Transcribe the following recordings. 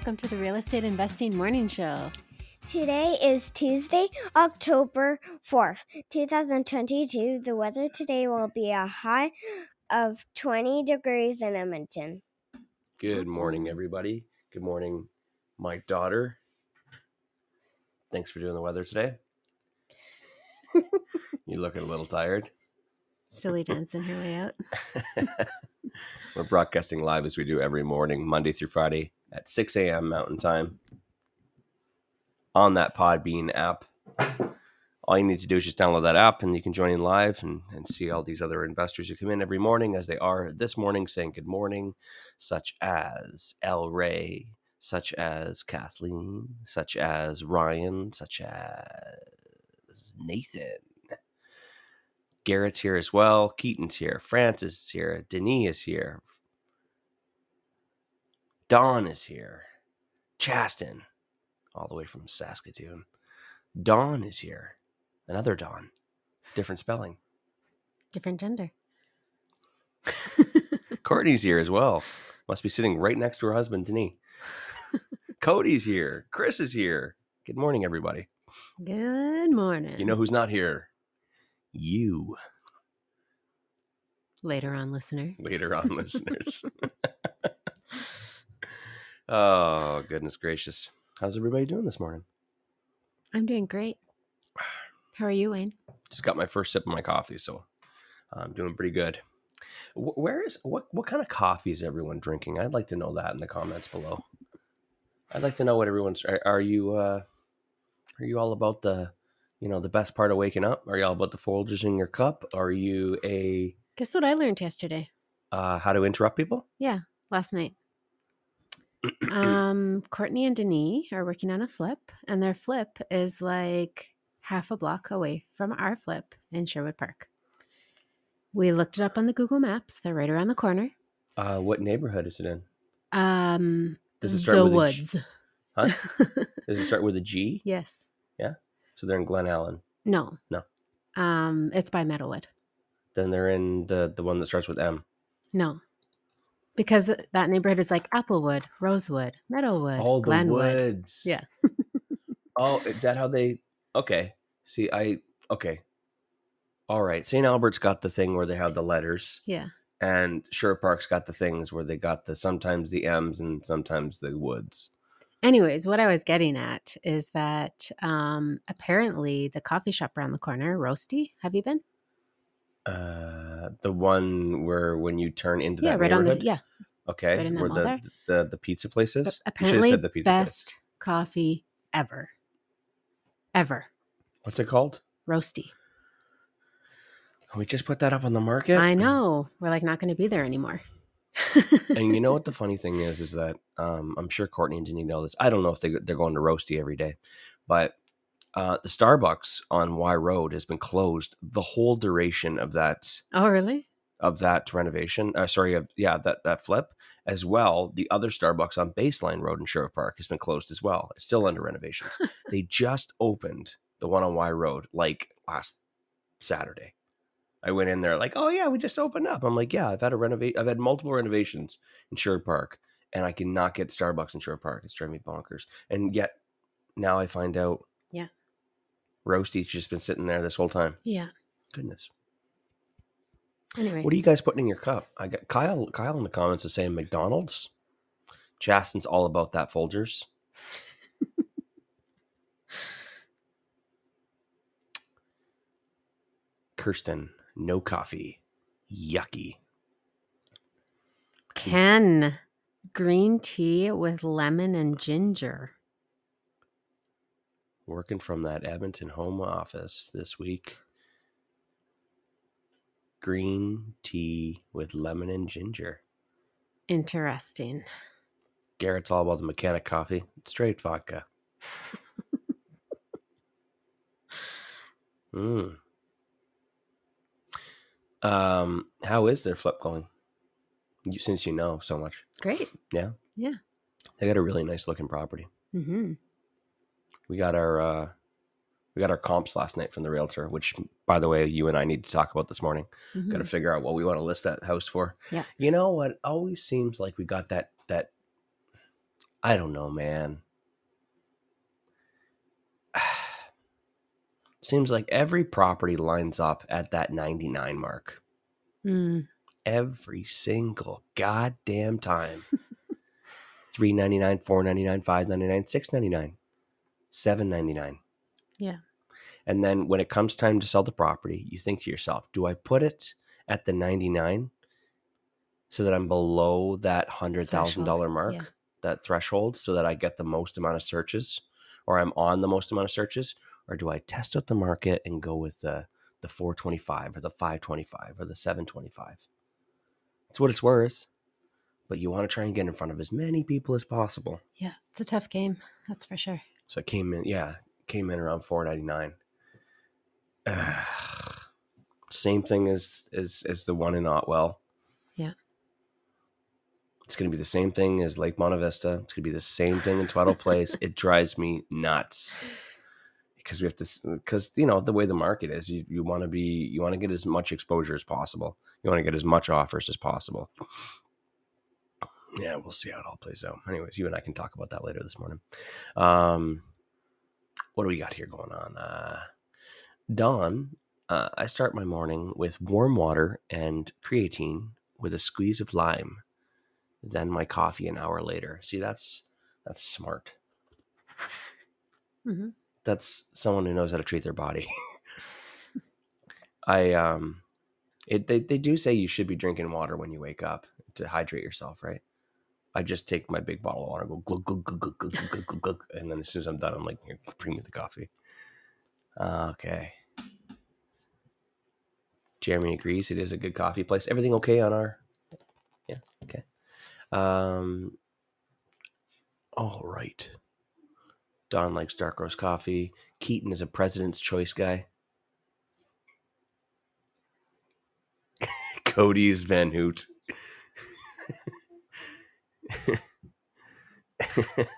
Welcome to the Real Estate Investing Morning Show. Today is Tuesday, October 4th, 2022. The weather today will be a high of 20 degrees in Edmonton. Good Awesome. morning, everybody. Good morning, my daughter. Thanks for doing the weather today. You're looking a little tired. Silly dancing her way out. We're broadcasting live as we do every morning, Monday through Friday at 6 a.m. Mountain Time on that Podbean app. All you need to do is just download that app and you can join in live and, and see all these other investors who come in every morning as they are this morning saying good morning, such as El Ray, such as Kathleen, such as Ryan, such as Nathan. Garrett's here as well. Keaton's here. Francis is here. Denis is here. Don is here. Chasten, all the way from Saskatoon. Don is here. Another Don. Different spelling. Different gender. Courtney's here as well. Must be sitting right next to her husband, Denis. Cody's here. Chris is here. Good morning, everybody. Good morning. You know who's not here? You, Later on, listener. later on, listeners. oh, goodness gracious. How's everybody doing this morning? I'm doing great. How are you, Wayne? Just got my first sip of my coffee, so I'm doing pretty good. Where is what? What kind of coffee is everyone drinking? I'd like to know that in the comments below. I'd like to know what everyone's. Are, are you? uh Are you all about the, you know, the best part of waking up? Are you all about the Folgers in your cup? Are you a Guess what I learned yesterday? uh how to interrupt people? Yeah, last night. Um, Courtney and Denis are working on a flip, and their flip is like half a block away from our flip in Sherwood Park. We looked it up on the Google Maps. They're right around the corner. Uh What neighborhood is it in? Um, Does it start the with a G- woods. Huh? Does it start with a G? yes. Yeah. So they're in Glen Allan. No. No. Um, it's by Meadowwood. Then they're in the the one that starts with M. No. Because that neighborhood is like Applewood, Rosewood, Meadowwood, Oh, the woods. Yeah. oh, is that how they? Okay. See, I okay. All right. St. Albert's got the thing where they have the letters, Yeah. and Sherwood Park's got the things where they got the sometimes the M's and sometimes the woods. Anyways, what I was getting at is that um, apparently the coffee shop around the corner, Roasty, have you been? Uh, the one where when you turn into that, yeah, that right on the yeah. Okay. right where the, there. the the pizza places. But is. You should have apparently, said the pizza place. best coffee ever, ever. What's it called? Roasty. We just put that up on the market. I know. We're like not going to be there anymore. and you know what the funny thing is is that um, I'm sure Courtney and Denise know this. I don't know if they they're going to Roasty every day, but uh, the Starbucks on Wye Road has been closed the whole duration of that oh, really? of that renovation. Uh, sorry, of, yeah, that that flip as well. The other Starbucks on Baseline Road in Sherwood Park has been closed as well. It's still under renovations. they just opened the one on Wye Road like last Saturday. I went in there like, oh yeah, we just opened up. I'm like, yeah, I've had a renovate. I've had multiple renovations in Sherwood Park, and I cannot get Starbucks in Sherwood Park. It's driving me bonkers. And yet now I find out, Yeah. Roasty's just been sitting there this whole time. Yeah. Goodness. Anyway. What are you guys putting in your cup? I got Kyle. Kyle in the comments is saying McDonald's. Justin's all about that Folgers. Kirsten, no coffee. Yucky. Ken, green tea with lemon and ginger. Working from that Edmonton home office this week. Green tea with lemon and ginger. Interesting. Garrett's all about the mechanic coffee. Straight vodka. mm. Um, how is their flip going? You, since you know so much, Great. Yeah, yeah. They got a really nice looking property. Mm-hmm. We got our uh, we got our comps last night from the realtor, which, by the way, you and I need to talk about this morning. Got to figure out what we want to list that house for. Yeah. You know what? Always seems like we got that that. I don't know, man. seems like every property lines up at that 99 mark Mm. every single goddamn time. 399 499 599 699 799 Yeah. and then when it comes time to sell the property you think to yourself do i put it at the 99 so that i'm below that $100000 mark yeah. that threshold so that i get the most amount of searches or i'm on the most amount of searches or do i test out the market and go with the the 425 or the 525 or the 725 it's what it's worth but you want to try and get in front of as many people as possible Yeah. It's a tough game. That's for sure. So it came in, yeah, came in around four ninety nine. Same thing as as as the one in Ottewell. Yeah. It's gonna be the same thing as Lake Monte Vista. It's gonna be the same thing in Tweddle Place. It drives me nuts because we have to because you know the way the market is. You you want to be you want to get as much exposure as possible. You want to get as much offers as possible. Yeah, we'll see how it all plays out. Anyways, you and I can talk about that later this morning. Um, what do we got here going on? Uh, dawn. Uh, I start my morning with warm water and creatine with a squeeze of lime. Then my coffee an hour later. See, that's that's smart. Mhm. That's someone who knows how to treat their body. I um, it they they do say you should be drinking water when you wake up to hydrate yourself, right? I just take my big bottle of water, go glug glug glug glug glug glug glug, glug, and then as soon as I'm done, I'm like, Here, bring me the coffee. Okay. Jeremy agrees. It is a good coffee place. Everything okay on our? Yeah. Okay. Um. All right. Don likes dark roast coffee. Keaton is a President's Choice guy. Cody's Van Houtte.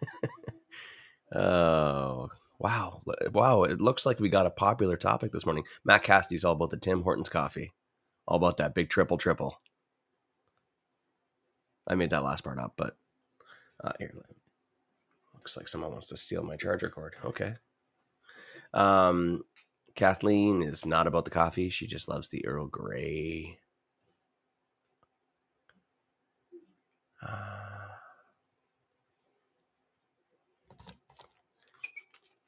oh wow. Wow it looks like we got a popular topic this morning. Matt cassidy's all about the tim hortons coffee. All about that big triple triple. I made that last part up but uh, here looks like someone wants to steal my charger cord. Okay. Um kathleen is not about the coffee. She just loves the earl grey. Uh,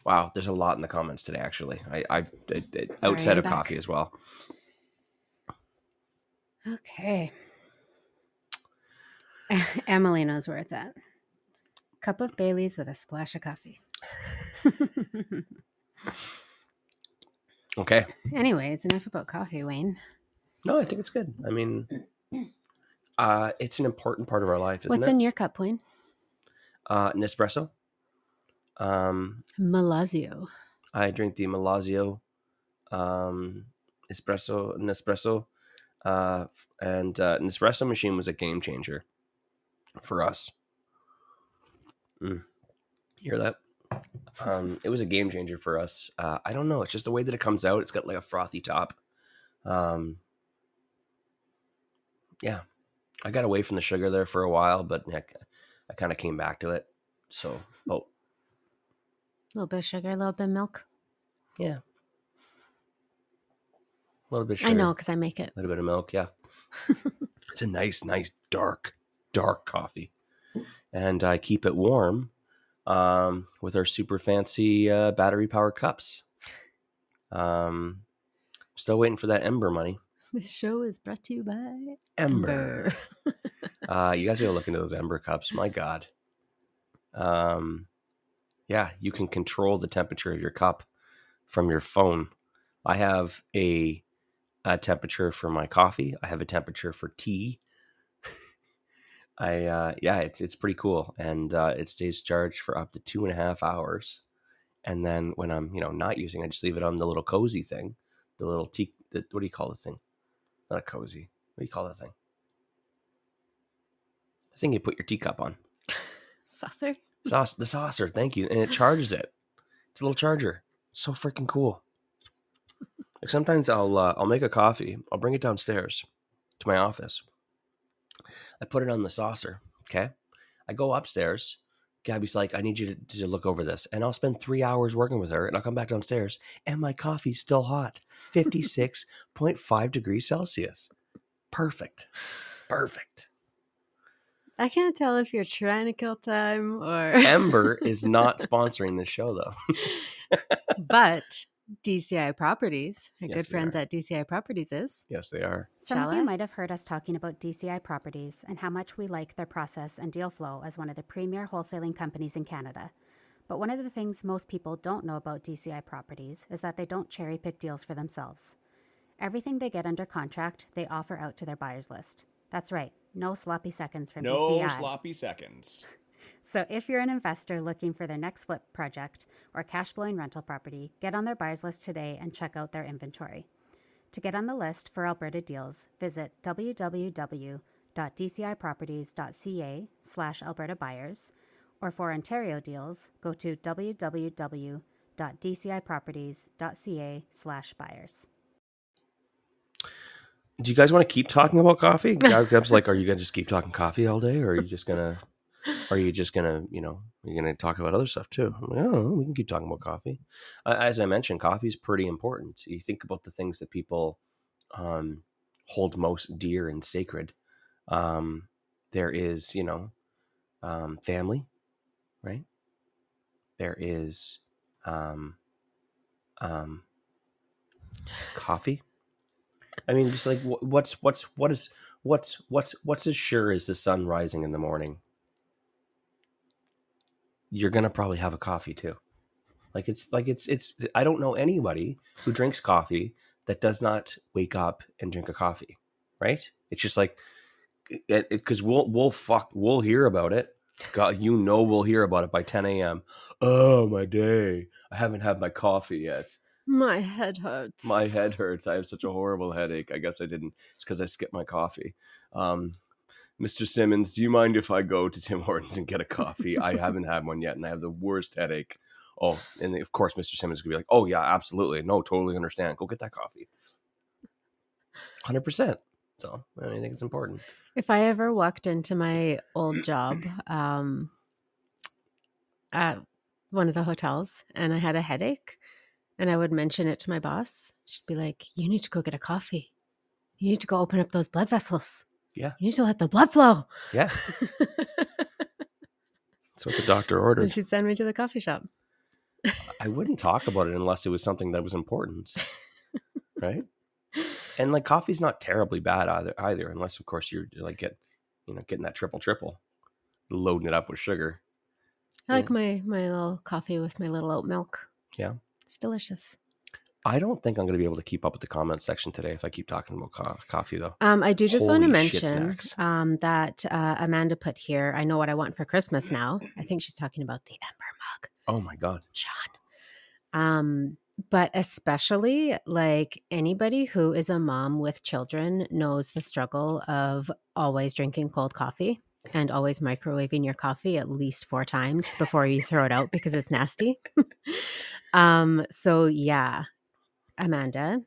Wow, there's a lot in the comments today. Actually, I, I, I, I outside of back. coffee as well. Okay. Emily knows where it's at. Cup of Bailey's with a splash of coffee. Okay, Anyways, enough about coffee, Wayne. no, I think it's good. I mean, uh, it's an important part of our life, isn't What's it? in your cup, Wayne? uh, Nespresso. Um, Melozio. I drink the Melozio, um, espresso, Nespresso, uh, and uh, Nespresso machine was a game changer for us. Mm. You hear that? Um, it was a game changer for us. Uh, I don't know. It's just the way that it comes out. It's got like a frothy top. Um, yeah, I got away from the sugar there for a while, but I, I kind of came back to it. So, oh, A little bit of sugar, a little bit of milk. yeah, a little bit. Of sugar. I know because I make it. A little bit of milk, yeah. it's a nice, nice dark, dark coffee, and I keep it warm um, with our super fancy uh, battery power cups. Um, still waiting for that Ember money. This show is brought to you by Ember. uh, you guys gotta look into those Ember cups. My God. Um, yeah, you can control the temperature of your cup from your phone. I have a, a temperature for my coffee. I have a temperature for tea. I uh, yeah, it's it's pretty cool, and uh, it stays charged for up to two and a half hours. And then when I'm you know not using, I just leave it on the little cozy thing, the little tea. The, what do you call the thing? Not a cozy. What do you call that thing? The thing you put your teacup on. Saucer. Sauce, the saucer. Thank you, and it charges it. It's a little charger. So freaking cool. Like sometimes I'll uh, I'll make a coffee. I'll bring it downstairs to my office. I put it on the saucer. Okay. I go upstairs. Gabby's like, I need you to, to look over this. And I'll spend three hours working with her and I'll come back downstairs and my coffee's still hot 56.5 degrees Celsius. Perfect. Perfect. I can't tell if you're trying to kill time or. Ember is not sponsoring this show though. but DCI Properties, our Yes, good friends are. at DCI Properties is. yes, they are. Some Shall of you I? might have heard us talking about DCI Properties and how much we like their process and deal flow as one of the premier wholesaling companies in Canada. But one of the things most people don't know about DCI Properties is that they don't cherry pick deals for themselves. Everything they get under contract, they offer out to their buyers list. That's right, no sloppy seconds from No DCI. No sloppy seconds. So if you're an investor looking for their next flip project or cash flowing rental property, get on their buyers list today and check out their inventory. To get on the list for Alberta deals, visit www.dciproperties.ca slash Alberta buyers, or for Ontario deals, go to www.dciproperties.ca slash buyers. Do you guys want to keep talking about coffee? Gab- Gab's like, are you gonna just keep talking coffee all day, or are you just gonna, are you just gonna, you know, are you're gonna talk about other stuff too? I'm like, oh, we can keep talking about coffee. Uh, as I mentioned, coffee is pretty important. You think about the things that people um, hold most dear and sacred. Um, there is, you know, um, family, right? There is um, um, coffee. I mean, just like what's what's what is what's what's what's as sure as the sun rising in the morning. You're gonna probably have a coffee too. Like it's like it's it's. I don't know anybody who drinks coffee that does not wake up and drink a coffee. Right? It's just like because we'll we'll fuck we'll hear about it. God, you know we'll hear about it by 10 a.m. Oh my day! I haven't had my coffee yet. My head hurts. My head hurts. I have such a horrible headache. I guess I didn't. It's because I skipped my coffee. Um, Mr. Simmons, do you mind if I go to Tim Hortons and get a coffee? I haven't had one yet, and I have the worst headache. Oh, and of course, Mr. Simmons could be like, "Oh yeah, absolutely, no, totally understand. Go get that coffee." Hundred percent. So I think it's important. If I ever walked into my old job um, at one of the hotels and I had a headache and I would mention it to my boss, she'd be like, You need to go get a coffee. You need to go open up those blood vessels. Yeah. You need to let the blood flow. Yeah, that's what the doctor and ordered. she'd send me to the coffee shop. I wouldn't talk about it unless it was something that was important, right? And like coffee's not terribly bad either, either, unless of course you're like get, you know, getting that triple triple, loading it up with sugar. I like my my little coffee with my little oat milk. Yeah. It's delicious. I don't think I'm going to be able to keep up with the comment section today if I keep talking about co- coffee, though. Um, I do just want to mention um, that uh, Amanda put here. I know what I want for Christmas now. I think she's talking about the Ember mug, Oh my god! Sean. Um, but especially like anybody who is a mom with children knows the struggle of always drinking cold coffee and always microwaving your coffee at least four times before you throw it out because it's nasty. um, so yeah, Amanda,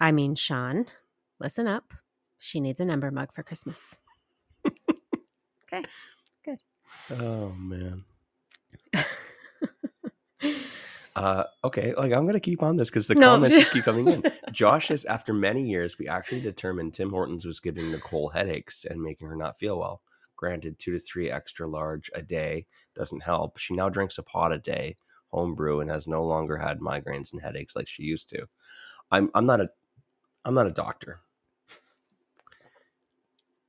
I mean Sean, listen up. She needs a number mug for Christmas. okay. Good. Oh man. Uh, okay, like I'm gonna keep on this because the No. comments just keep coming in. Josh says after many years, we actually determined Tim Hortons was giving Nicole headaches and making her not feel well. Granted, two to three extra large a day doesn't help. She now drinks a pot a day, homebrew, and has no longer had migraines and headaches like she used to. I'm I'm not a I'm not a doctor.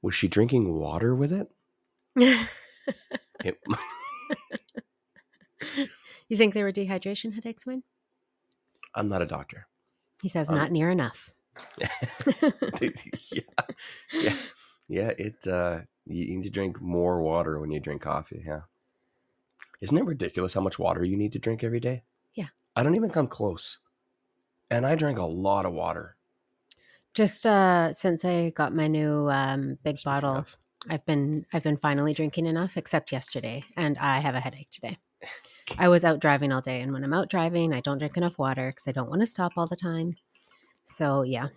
Was she drinking water with it? It- you think they were dehydration headaches, Wayne? I'm not a doctor. He says Um, not near enough. yeah, yeah. Yeah, it. Uh, you need to drink more water when you drink coffee. Yeah. Isn't it ridiculous how much water you need to drink every day? Yeah. I don't even come close. And I drink a lot of water. Just uh since I got my new um big Speaking bottle, of. I've been I've been finally drinking enough except yesterday and I have a headache today. I was out driving all day and when I'm out driving, I don't drink enough water cuz I don't want to stop all the time. So, yeah,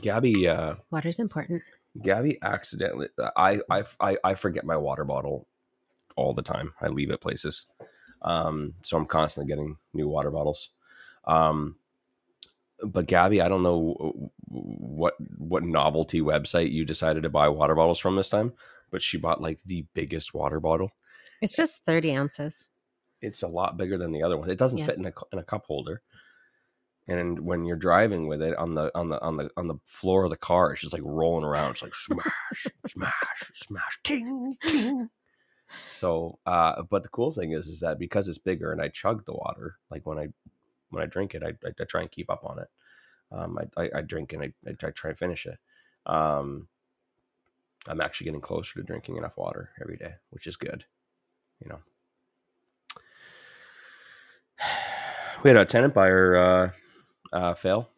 Gabby, uh, water's important. Gabby accidentally. I, I I I forget my water bottle all the time. I leave it places, um, so I'm constantly getting new water bottles. Um, but Gabby, I don't know what what novelty website you decided to buy water bottles from this time, but she bought like the biggest water bottle. It's just 30 ounces. It's a lot bigger than the other one. It doesn't Yeah. fit in a in a cup holder. And when you're driving with it on the on the on the on the floor of the car, it's just like rolling around. It's like smash, smash, smash, ting, ting. So, uh, but the cool thing is, is that because it's bigger and I chug the water, like when I when I drink it, I, I, I try and keep up on it. Um, I, I, I drink and I, I try, and finish it. Um, I'm actually getting closer to drinking enough water every day, which is good. You know, we had a tenant buyer uh, uh, fail.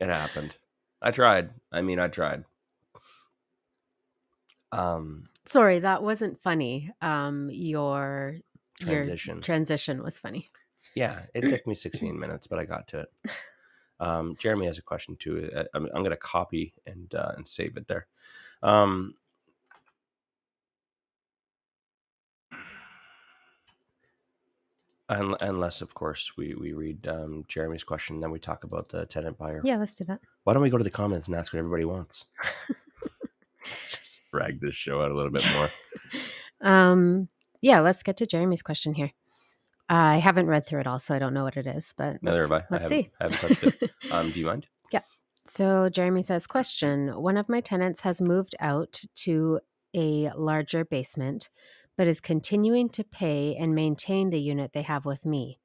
it happened. I tried. I mean, I tried. Um, Sorry, that wasn't funny. Um your transition. your transition was funny. Yeah, it took me 16 minutes, but I got to it. Um, Jeremy has a question too. Uh, I'm, I'm going to copy and uh, and save it there. Um, unless, of course, we we read um, Jeremy's question, then we talk about the tenant buyer. Yeah, let's do that. Why don't we go to the comments and ask what everybody wants? Just drag this show out a little bit more. Um, yeah, let's get to Jeremy's question here. I haven't read through it all, so I don't know what it is, but Neither let's, have I. I let's haven't, see. I haven't touched it. Um, do you mind? Yeah. So Jeremy says, question: One of my tenants has moved out to a larger basement, but is continuing to pay and maintain the unit they have with me.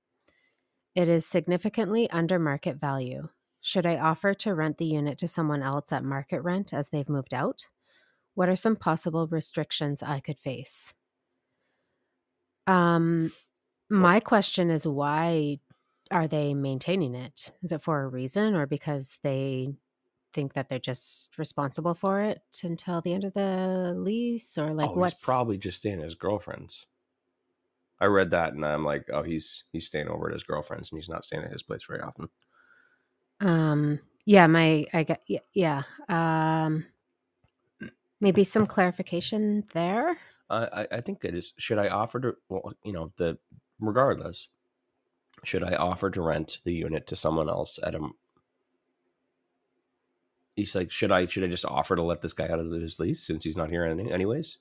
It is significantly under market value. Should I offer to rent the unit to someone else at market rent as they've moved out? What are some possible restrictions I could face? Um, my question is why are they maintaining it? Is it for a reason or because they think that they're just responsible for it until the end of the lease or like oh, what's probably just staying at his girlfriend's. I read that and I'm like, oh, he's he's staying over at his girlfriend's and he's not staying at his place very often. um yeah, my I get yeah, yeah. Um maybe some clarification there. I I, I think it is. Should I offer to? Well, you know, the regardless, should I offer to rent the unit to someone else at a? He's like, should I should I just offer to let this guy out of his lease since he's not here any, anyways?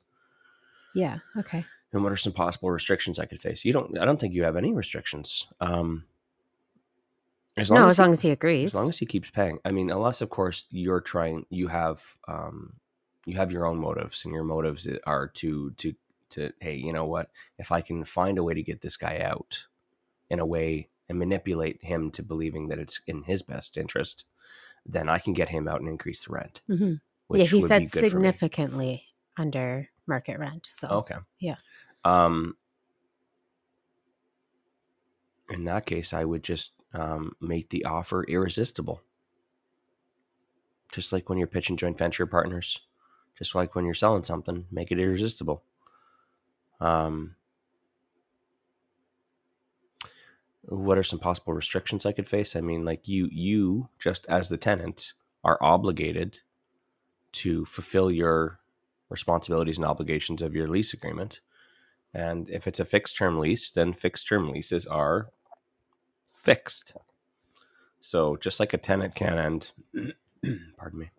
Yeah, okay. And what are some possible restrictions I could face? You don't. I don't think you have any restrictions. Um, as no, as as he- long as he agrees. as long as he keeps paying i mean unless of course you're trying you have um you have your own motives and your motives are to to to hey you know what if i can find a way to get this guy out in a way and manipulate him to believing that it's in his best interest then i can get him out and increase the rent Mhm. which yeah, he would said significantly under market rent. So okay yeah. um in that case i would just um, make the offer irresistible just like when you're pitching joint venture partners just like when you're selling something make it irresistible um, what are some possible restrictions i could face? I mean like you you just as the tenant are obligated to fulfill your responsibilities and obligations of your lease agreement. And if it's a fixed term lease then fixed term leases are fixed. So just like a tenant can't end pardon me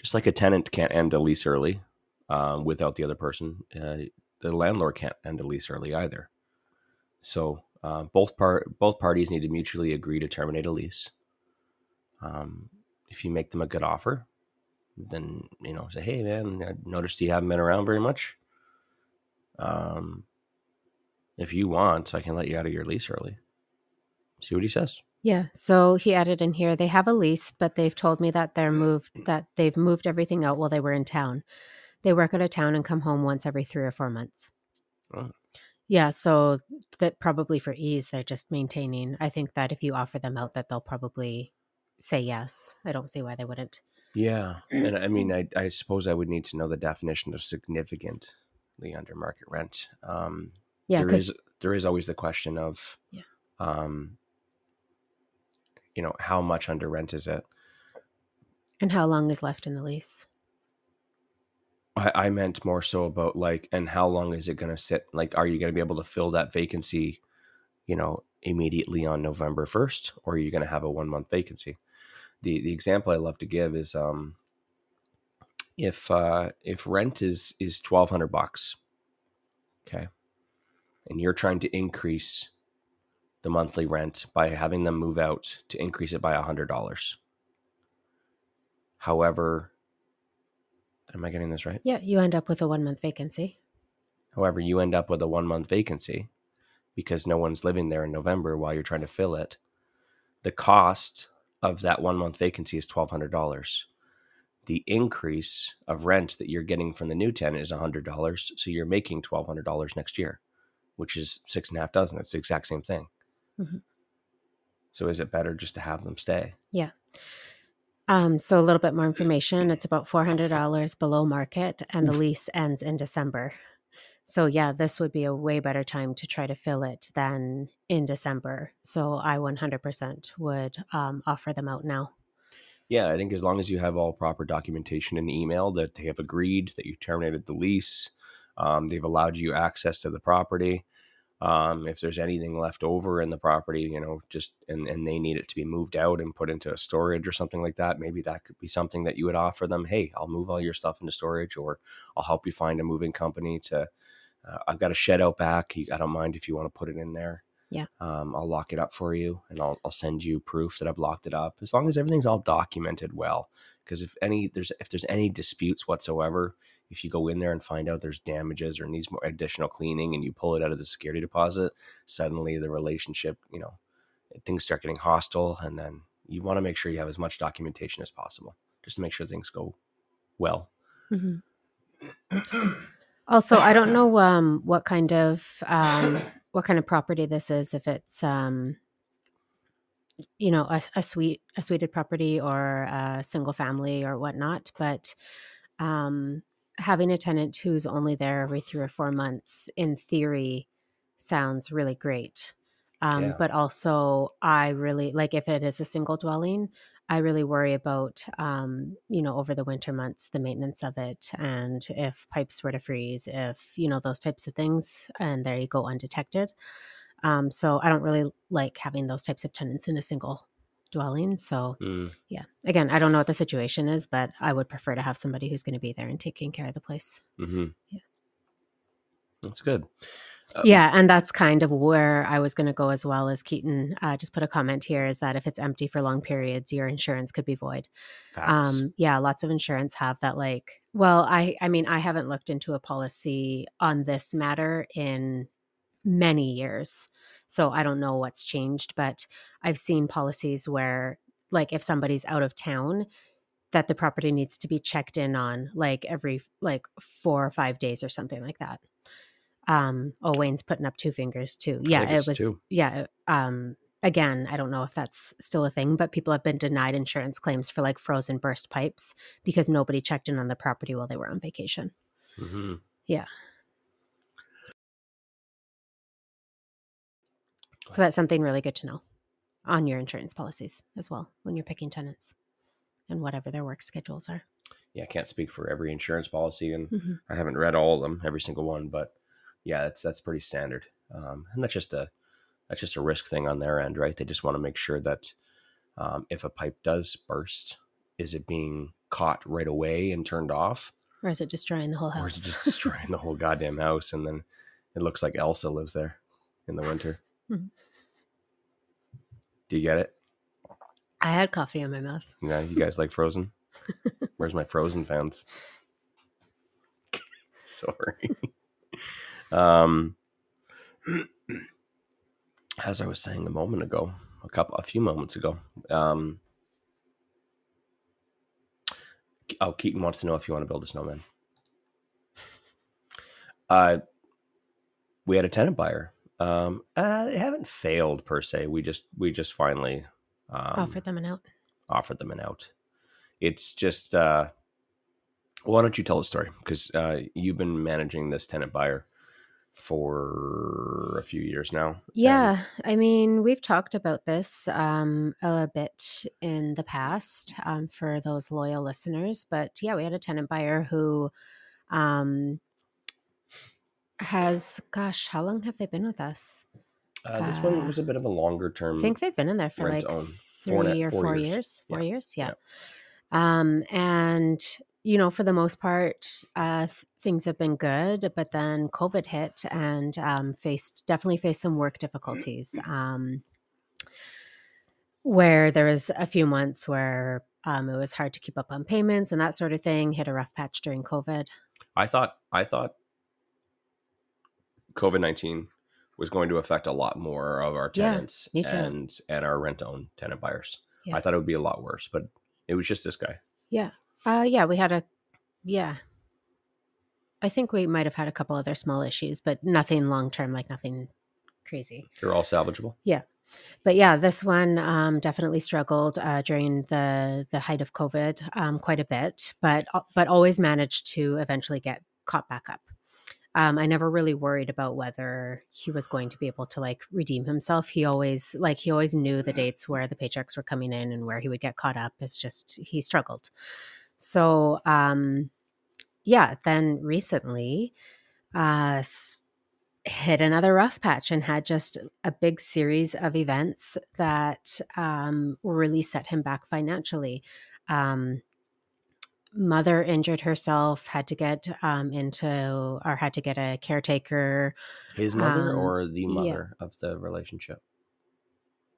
just like a tenant can't end a lease early um, without the other person uh, the landlord can't end a lease early either. So uh, both part both parties need to mutually agree to terminate a lease um, if you make them a good offer then you know say hey man i noticed you haven't been around very much um, if you want i can let you out of your lease early See what he says. Yeah. So he added in here they have a lease, but they've told me that they're moved that they've moved everything out while they were in town. They work out of town and come home once every three or four months. Oh. Yeah, so that probably for ease they're just maintaining. I think that if you offer them out that they'll probably say yes. I don't see why they wouldn't. Yeah, and I mean, I, I suppose I would need to know the definition of significantly under market rent. Um, Yeah, there is there is always the question of, Yeah. um, you know, how much under rent is it? and how long is left in the lease? I, I meant more so about like, and how long is it going to sit? Like, are you going to be able to fill that vacancy, you know, immediately on November first, or are you going to have a one month vacancy? The the example I love to give is, um, if uh, if rent is is twelve hundred bucks, okay, and you're trying to increase the monthly rent by having them move out to increase it by a hundred dollars. However, am I getting this right? Yeah, you end up with a one month vacancy. However, you end up with a one month vacancy because no one's living there in November while you're trying to fill it. The cost of that one month vacancy is $1,200. The increase of rent that you're getting from the new tenant is $100. So you're making $1,200 next year, which is six and a half dozen. It's the exact same thing. Mhm. So is it better just to have them stay? Um, so a little bit more information. It's about four hundred dollars below market, and the lease ends in December. So yeah, this would be a way better time to try to fill it than in December. So I one hundred percent would um, offer them out now. Yeah, I think as long as you have all proper documentation in the email that they have agreed that you terminated the lease, um, they've allowed you access to the property. Um, if there's anything left over in the property, you know, just and, and they need it to be moved out and put into a storage or something like that, maybe that could be something that you would offer them. Hey, I'll move all your stuff into storage, or I'll help you find a moving company to. Uh, I've got a shed out back. I don't mind if you want to put it in there. Yeah. Um, I'll lock it up for you, and I'll I'll send you proof that I've locked it up, as long as everything's all documented well. Because if any there's if there's any disputes whatsoever, if you go in there and find out there's damages or needs more additional cleaning, and you pull it out of the security deposit, suddenly the relationship, you know, things start getting hostile, and then you want to make sure you have as much documentation as possible, just to make sure things go well. Also, I don't know um, what kind of um, what kind of property this is. If it's um, you know a, a suite a suited property or a single family or whatnot, but um, having a tenant who's only there every three or four months, in theory, sounds really great. Um, Yeah. But also, I really like if it is a single dwelling. I really worry about, um, you know, over the winter months, the maintenance of it, and if pipes were to freeze, if you know those types of things, and there you go undetected. Um, so I don't really like having those types of tenants in a single dwelling. So Mm, yeah, again, I don't know what the situation is, but I would prefer to have somebody who's going to be there and taking care of the place. hmm Yeah. That's good. Uh, Yeah, and that's kind of where I was going to go as well. As Keaton uh, just put a comment here, is that if it's empty for long periods, your insurance could be void. Um, yeah, lots of insurance have that. Like, well, I, I mean, I haven't looked into a policy on this matter in many years, so I don't know what's changed. But I've seen policies where, like, if somebody's out of town, that the property needs to be checked in on, like every like four or five days or something like that. Um, oh, Wayne's putting up two fingers too. Yeah, it was. two. Yeah. Um, again, I don't know if that's still a thing, but people have been denied insurance claims for like frozen burst pipes because nobody checked in on the property while they were on vacation. hmm Yeah. So that's something really good to know on your insurance policies as well when you're picking tenants and whatever their work schedules are. Yeah, I can't speak for every insurance policy, and Mhm. I haven't read all of them, every single one. But yeah, that's that's pretty standard, um, and that's just a that's just a risk thing on their end, right? They just want to make sure that um, if a pipe does burst, is it being caught right away and turned off, Or is it destroying the whole house? or is it just destroying the whole goddamn house, and then it looks like Elsa lives there in the winter. Mhm. Do you get it? I had coffee in my mouth. Yeah, you guys like Frozen? Where's my Frozen fans? Sorry. um, as I was saying a moment ago, a couple, a few moments ago. Um, oh, Keaton wants to know if you want to build a snowman. Uh, we had a tenant buyer. Um, uh, they haven't failed per se. We just we just finally um, Offer them an out. offered them an out. It's just uh, why don't you tell the story because uh, you've been managing this tenant buyer for a few years now. and- Yeah, I mean, we've talked about this um, a bit in the past um, for those loyal listeners, but yeah, we had a tenant buyer who um, has, gosh, how long have they been with us? uh, this one uh, was a bit of a longer term. I think they've been in there for like own. three Four or four four years. years. Four Yeah. years, yeah. Um, and you know, for the most part, uh, th- things have been good, but then COVID hit and um, faced definitely faced some work difficulties. Um, where there was a few months where um, it was hard to keep up on payments and that sort of thing. Hit a rough patch during COVID. I thought I thought COVID nineteen was going to affect a lot more of our tenants too. and and our rent own tenant buyers. Yeah. I thought it would be a lot worse, but it was just this guy. Yeah. Uh, yeah, we had a, yeah. I think we might have had a couple other small issues, but nothing long term, like nothing crazy. They're all salvageable. Yeah. But yeah, this one um, definitely struggled uh, during the the height of COVID um, quite a bit, but uh, but always managed to eventually get caught back up. Um, I never really worried about whether he was going to be able to like redeem himself. He always like he always knew the dates where the paychecks were coming in and where he would get caught up. It's just he struggled. So um, yeah, then recently uh, hit another rough patch and had just a big series of events that um, really set him back financially. Um, mother injured herself, had to get um, into or had to get a caretaker. His mother Um, or the yeah. mother of the relationship.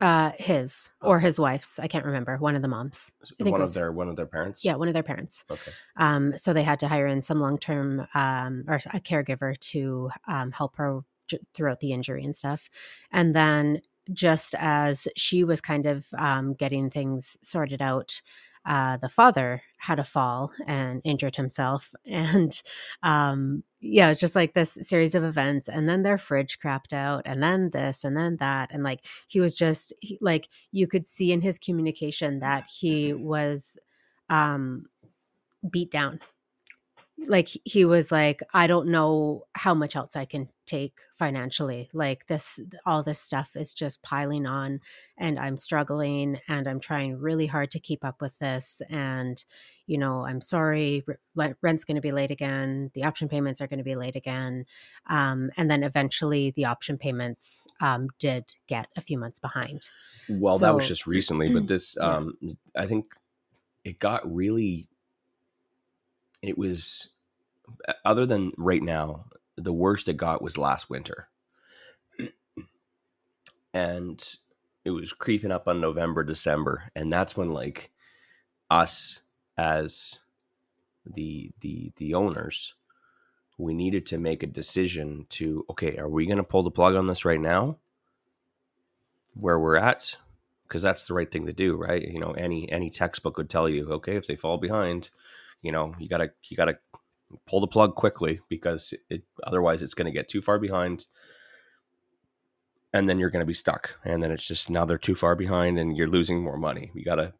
Uh, his or his wife's, I can't remember. One of the moms. I think One it of their one of their parents. Yeah, one of their parents. Okay. Um, so they had to hire in some long term um, or a caregiver to um, help her j- throughout the injury and stuff. And then just as she was kind of um, getting things sorted out, uh, the father had a fall and injured himself. And um, yeah, it's just like this series of events. And then their fridge crapped out, and then this, and then that. And like he was just he, like, you could see in his communication that he was um beat down like he- he was like i don't know how much else i can take financially like this all this stuff is just piling on and i'm struggling and i'm trying really hard to keep up with this and you know i'm sorry rent's going to be late again the option payments are going to be late again um, and then eventually the option payments um, did get a few months behind Well, that was just recently, but this, Yeah. um, I think it got really. It was, other than right now, the worst it got was last winter, and it was creeping up on November, December, and that's when like us as the the the owners we needed to make a decision to okay are we going to pull the plug on this right now? Where we're at? Because that's the right thing to do right? You know any any textbook would tell you okay if they fall behind you know you gotta you gotta pull the plug quickly because it otherwise it's going to get too far behind and then you're going to be stuck. And then it's just now they're too far behind and you're losing more money. You gotta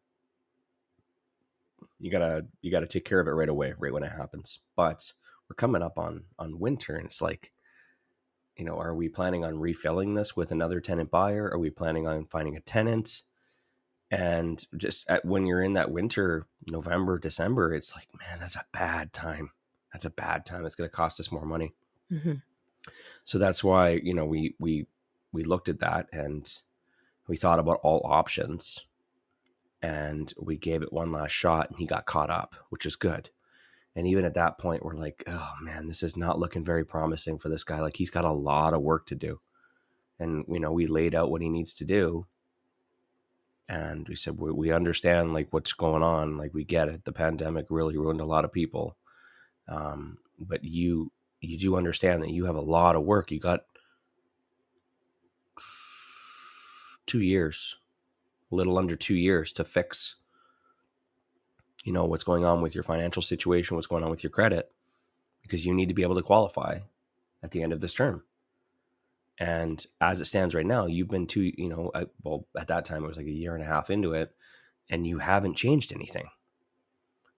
you gotta you gotta take care of it right away right when it happens. But we're coming up on on winter and it's like you know are we planning on refilling this with another tenant buyer? Are we planning on finding a tenant? And just at, when you're in that winter november december it's like man that's a bad time that's a bad time it's going to cost us more money. Mm-hmm. so that's why you know we we we looked at that and we thought about all options and we gave it one last shot and he got caught up which is good. And even at that point we're like oh man this is not looking very promising for this guy. Like he's got a lot of work to do. And you know we laid out what he needs to do and we said we, we understand like what's going on. Like we get it. The pandemic really ruined a lot of people um, but you you do understand that you have a lot of work. You got two years a little under two years to fix you know what's going on with your financial situation what's going on with your credit because you need to be able to qualify at the end of this term. And as it stands right now you've been two you know well at that time it was like a year and a half into it and you haven't changed anything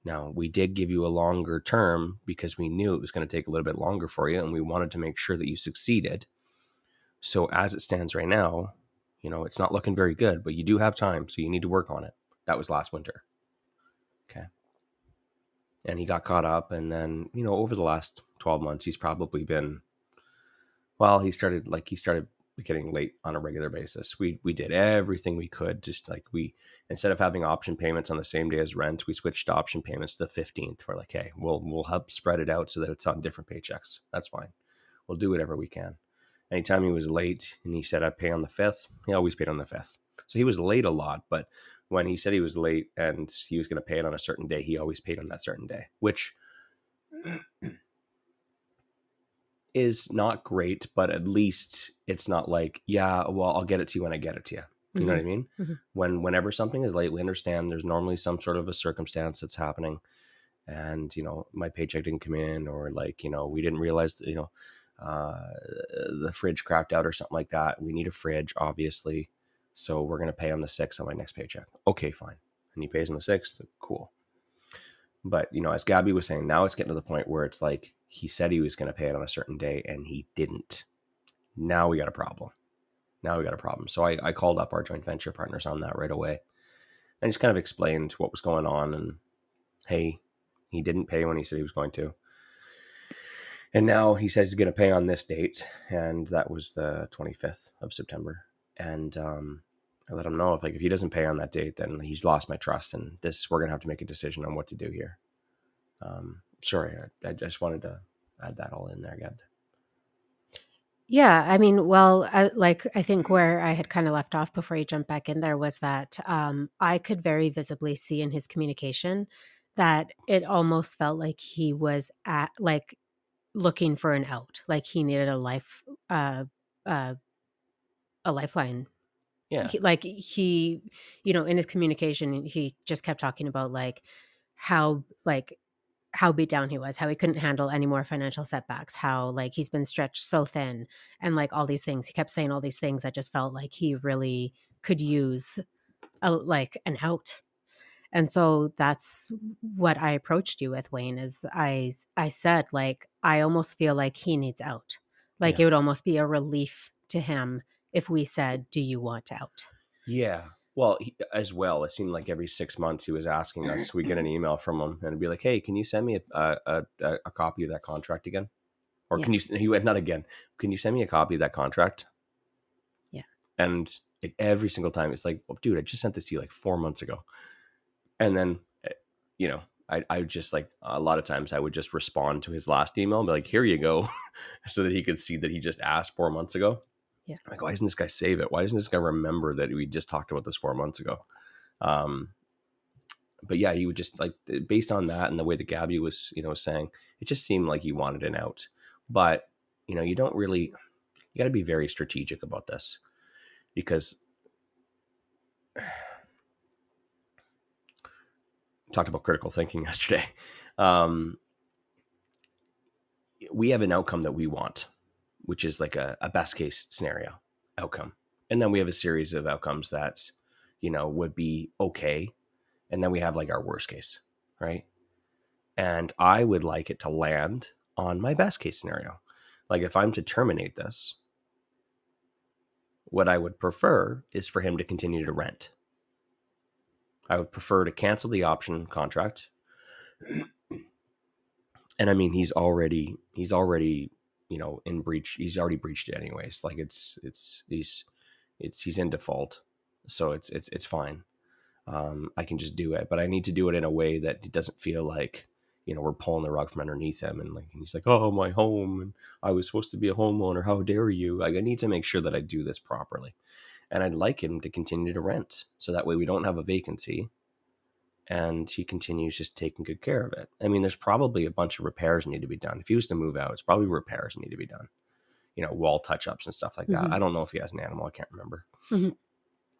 now we did give you a longer term because we knew it was going to take a little bit longer for you and we wanted to make sure that you succeeded. So as it stands right now you know it's not looking very good but you do have time so you need to work on it. That was last winter. Okay. And he got caught up and then you know over the last 12 months he's probably been well he started like he started getting late on a regular basis. We we did everything we could just like we instead of having option payments on the same day as rent we switched to option payments the 15th we're like hey we'll we'll help spread it out so that it's on different paychecks. That's fine. We'll do whatever we can. Anytime he was late and he said i'd pay on the 5th he always paid on the 5th so he was late a lot but when he said he was late and he was going to pay it on a certain day, he always paid on that certain day, which is not great, but at least it's not like, yeah, well, I'll get it to you when I get it to you. You mm-hmm. know what I mm-hmm. mean? Mm-hmm. When whenever something is late, we understand there's normally some sort of a circumstance that's happening, and you know my paycheck didn't come in, or like you know we didn't realize that, you know uh, the fridge cracked out or something like that. We need a fridge, obviously. So we're going to pay on the 6th on my next paycheck. Okay, fine. And he pays on the 6th. Cool. But, you know, as Gabby was saying, now it's getting to the point where it's like he said he was going to pay it on a certain day and he didn't. Now we got a problem. Now we got a problem. So I, I called up our joint venture partners on that right away and just kind of explained what was going on. And hey, he didn't pay when he said he was going to. And now he says he's going to pay on this date. And that was the 25th of September and um, I let him know if like if he doesn't pay on that date, then he's lost my trust, and this we're gonna have to make a decision on what to do here. Um, sorry, I, I just wanted to add that all in there, Gab. Yeah, I mean, well, I, like I think where I had kind of left off before you jumped back in there was that um, I could very visibly see in his communication that it almost felt like he was at like looking for an out, like he needed a life, uh, uh, a lifeline. Yeah. He, like he, you know, in his communication, he just kept talking about like how like how beat down he was, how he couldn't handle any more financial setbacks, how like he's been stretched so thin and like all these things. He kept saying all these things that just felt like he really could use a like an out. And so that's what I approached you with Wayne is I I said like I almost feel like he needs out. Like yeah. it would almost be a relief to him if we said, "Do you want out?" Yeah. Well, he, as well, it seemed like every six months he was asking us. We get an email from him and it'd be like, "Hey, can you send me a a, a, a copy of that contract again?" Or yeah. can you? He went not again. Can you send me a copy of that contract? Yeah. And it, every single time, it's like, well, "Dude, I just sent this to you like four months ago," and then, eh, you know, I, I just like a lot of times I would just respond to his last email and be like, here you go, so that he could see that he just asked four months ago. Yeah. Like, why doesn't this guy save it? Why doesn't this guy remember that we just talked about this four months ago? Um, but yeah, he would just like based on that and the way that Gabby was, you know, saying, it just seemed like he wanted an out. But you know, you don't really, you got to be very strategic about this because talked about critical thinking yesterday. Um, we have an outcome that we want which is like a, a best case scenario outcome. And then we have a series of outcomes that, you know, would be okay. And then we have like our worst case, right? And I would like it to land on my best case scenario. Like if I'm to terminate this, what I would prefer is for him to continue to rent. I would prefer to cancel the option contract. and I mean he's already he's already you know in breach he's already breached it anyways like it's it's he's it's he's in default so it's it's it's fine. Um i can just do it but i need to do it in a way that it doesn't feel like you know we're pulling the rug from underneath him and like and he's like oh my home and i was supposed to be a homeowner how dare you? Like i need to make sure that i do this properly and i'd like him to continue to rent so that way we don't have a vacancy and he continues just taking good care of it. I mean, there's probably a bunch of repairs need to be done. If he was to move out, it's probably repairs need to be done. You know, wall touch ups and stuff like that. Mm-hmm. I don't know if he has an animal. I can't remember. Mm-hmm.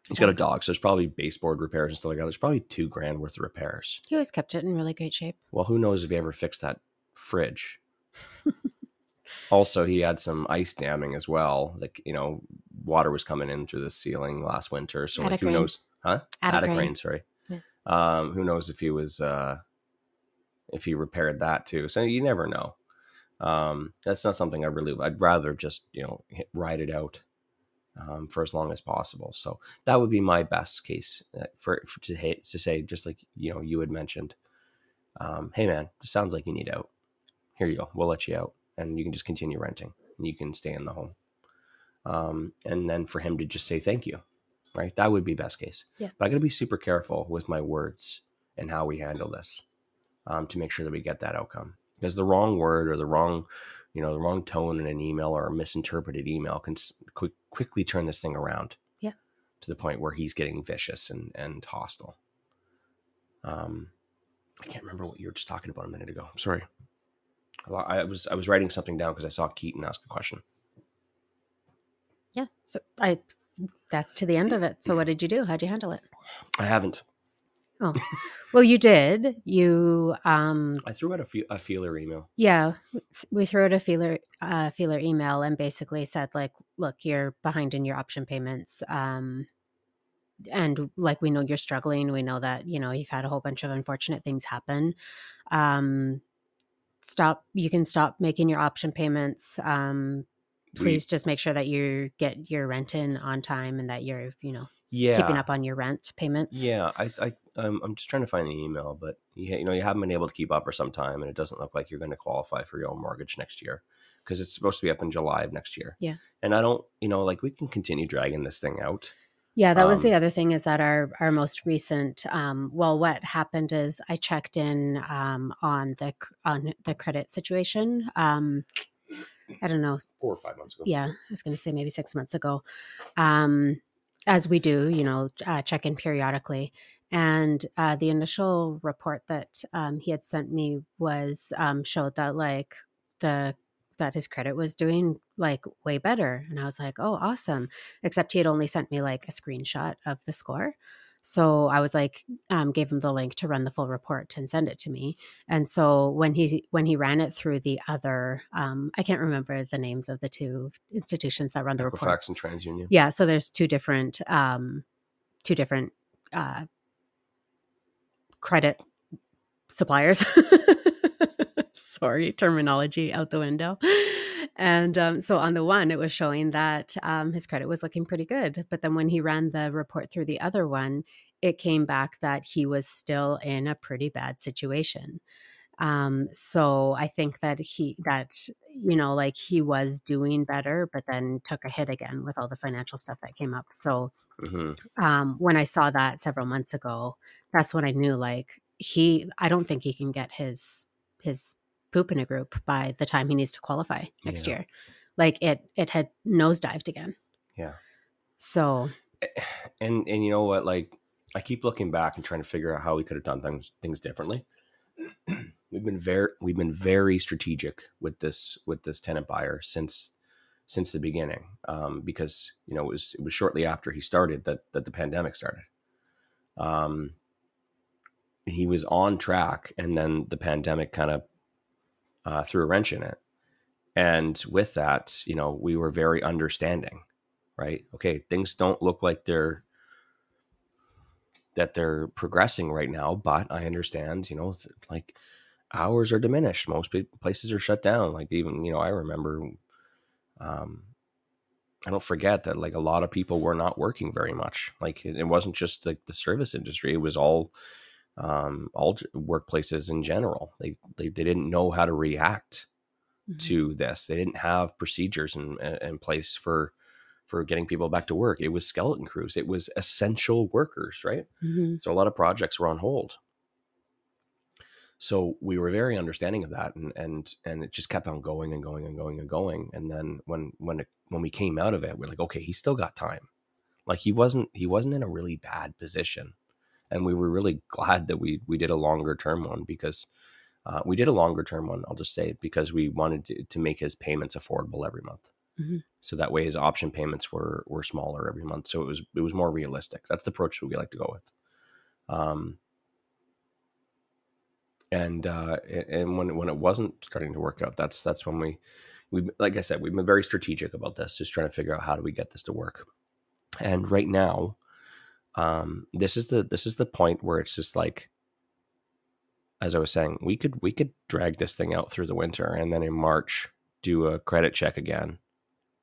He's got a dog, so there's probably baseboard repairs and stuff like that. There's probably two grand worth of repairs. He always kept it in really great shape. Well, who knows if he ever fixed that fridge? also, he had some ice damming as well. Like you know, water was coming in through the ceiling last winter. So like, who rain. knows? Huh? Attic rain. rain. Sorry. Um, who knows if he was uh, if he repaired that too? So you never know. Um, that's not something I really. I'd rather just you know hit, ride it out um, for as long as possible. So that would be my best case uh, for, for to to say just like you know you had mentioned. Um, hey man, it sounds like you need out. Here you go. We'll let you out, and you can just continue renting, and you can stay in the home. Um, and then for him to just say thank you, right? That would be best case. Yeah. But I got to be super careful with my words and how we handle this um, to make sure that we get that outcome. Because the wrong word or the wrong, you know, the wrong tone in an email or a misinterpreted email can quick, quickly turn this thing around. Yeah. To the point where he's getting vicious and and hostile. Um, I can't remember what you were just talking about a minute ago. I'm sorry. I was I was writing something down because I saw Keaton ask a question. Yeah. So I that's to the end of it. So what did you do? How'd you handle it? I haven't. Oh, Well, you did. You um I threw out a, fe- a feeler email. yeah, we threw out a feeler uh feeler email and basically said like, look, you're behind in your option payments. Um and like we know you're struggling. We know that, you know, you've had a whole bunch of unfortunate things happen. Um stop you can stop making your option payments. Um We- please just make sure that you get your rent in on time and that you're, you know, Yeah, keeping up on your rent payments. Yeah, I, I, um, I'm just trying to find the email, but you, you know, you haven't been able to keep up for some time, and it doesn't look like you're going to qualify for your own mortgage next year because it's supposed to be up in July of next year. Yeah. and I don't, you know, like we can continue dragging this thing out. Yeah, that was Um, the other thing is that our our most recent um well what happened is I checked in um on the on the credit situation um I don't know Four or five months ago. Yeah, I was going to say maybe 6 months ago. Um as we do, you know, uh, check in periodically. And uh, the initial report that um, he had sent me was um, showed that like the that his credit was doing like way better, and I was like, oh, awesome except he had only sent me like a screenshot of the score. So I was like, um, gave him the link to run the full report and send it to me. And so when he when he ran it through the other, um, I can't remember the names of the two institutions that run the report. Equifax and TransUnion. Yeah, so there's two different, um, two different uh, credit suppliers. Sorry, terminology out the window. And um, so on the one, it was showing that um, his credit was looking pretty good. But then when he ran the report through the other one, it came back that he was still in a pretty bad situation. Um, so I think that he, that, you know, like he was doing better, but then took a hit again with all the financial stuff that came up. So hmm um, when I saw that several months ago, that's when I knew like he, I don't think he can get his, his poop in a group by the time he needs to qualify next Yeah. year. Like it, it had nosedived again. Yeah. So And and you know what? Like I keep looking back and trying to figure out how we could have done things things differently. we've been very we've been very strategic with this with this tenant buyer since since the beginning um, because you know it was it was shortly after he started that that the pandemic started. Um, he was on track, and then the pandemic kind of uh, threw a wrench in it. And with that, you know, we were very understanding, right? Okay, things don't look like they're that they're progressing right now, but I understand, you know, like hours are diminished. Most places are shut down. Like even, you know, I remember, um, I don't forget that like a lot of people were not working very much. Like it, it wasn't just like the service industry; it was all, um, all j- workplaces in general. They, they they didn't know how to react mhm. to this. They didn't have procedures in in place for for getting people back to work. It was skeleton crews. It was essential workers, right? Mhm. So a lot of projects were on hold. So we were very understanding of that, and and and it just kept on going and going and going and going. And then when when it, when we came out of it, we're like, okay, he's still got time. Like he wasn't he wasn't in a really bad position, and we were really glad that we we did a longer term one because uh, we did a longer term one. I'll just say it because we wanted to, to make his payments affordable every month. Mhm. So that way his option payments were were smaller every month. So it was it was more realistic. That's the approach that we like to go with. Um, and uh, and when when it wasn't starting to work out, that's that's when we we like I said we've been very strategic about this, just trying to figure out how do we get this to work. And right now, um, this is the this is the point where it's just like, as I was saying, we could we could drag this thing out through the winter, and then in March do a credit check again,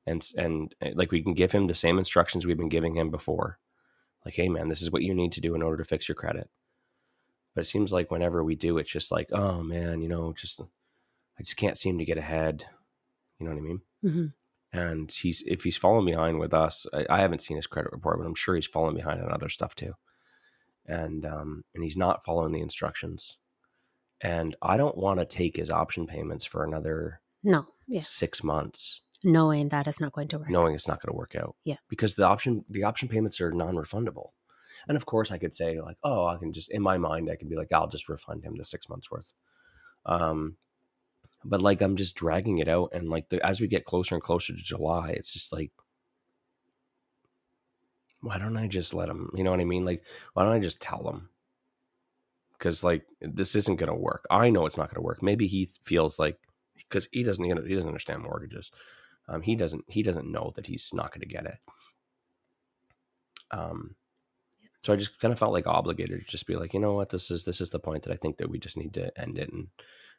and and uh, like we can give him the same instructions we've been giving him before, like, hey man, this is what you need to do in order to fix your credit. But it seems like whenever we do, it's just like, oh man, you know, just I just can't seem to get ahead. You know what I mean? hmm and he's if he's falling behind with us I, I haven't seen his credit report but i'm sure he's falling behind on other stuff too and um and he's not following the instructions and i don't want to take his option payments for another No. Yeah. six months Knowing that it's not going to work. knowing it's not going to work out Yeah. because the option the option payments are non-refundable and of course i could say like oh i can just in my mind i could be like i'll just refund him the six months worth um but like i'm just dragging it out and like the, as we get closer and closer to july it's just like why don't i just let him you know what i mean? Like why don't i just tell him because like this isn't going to work. I know it's not going to work. Maybe he feels like because he doesn't he doesn't understand mortgages. Um, he doesn't he doesn't know that he's not going to get it. Um so i just kind of felt like obligated to just be like you know what? This is this is the point that i think that we just need to end it and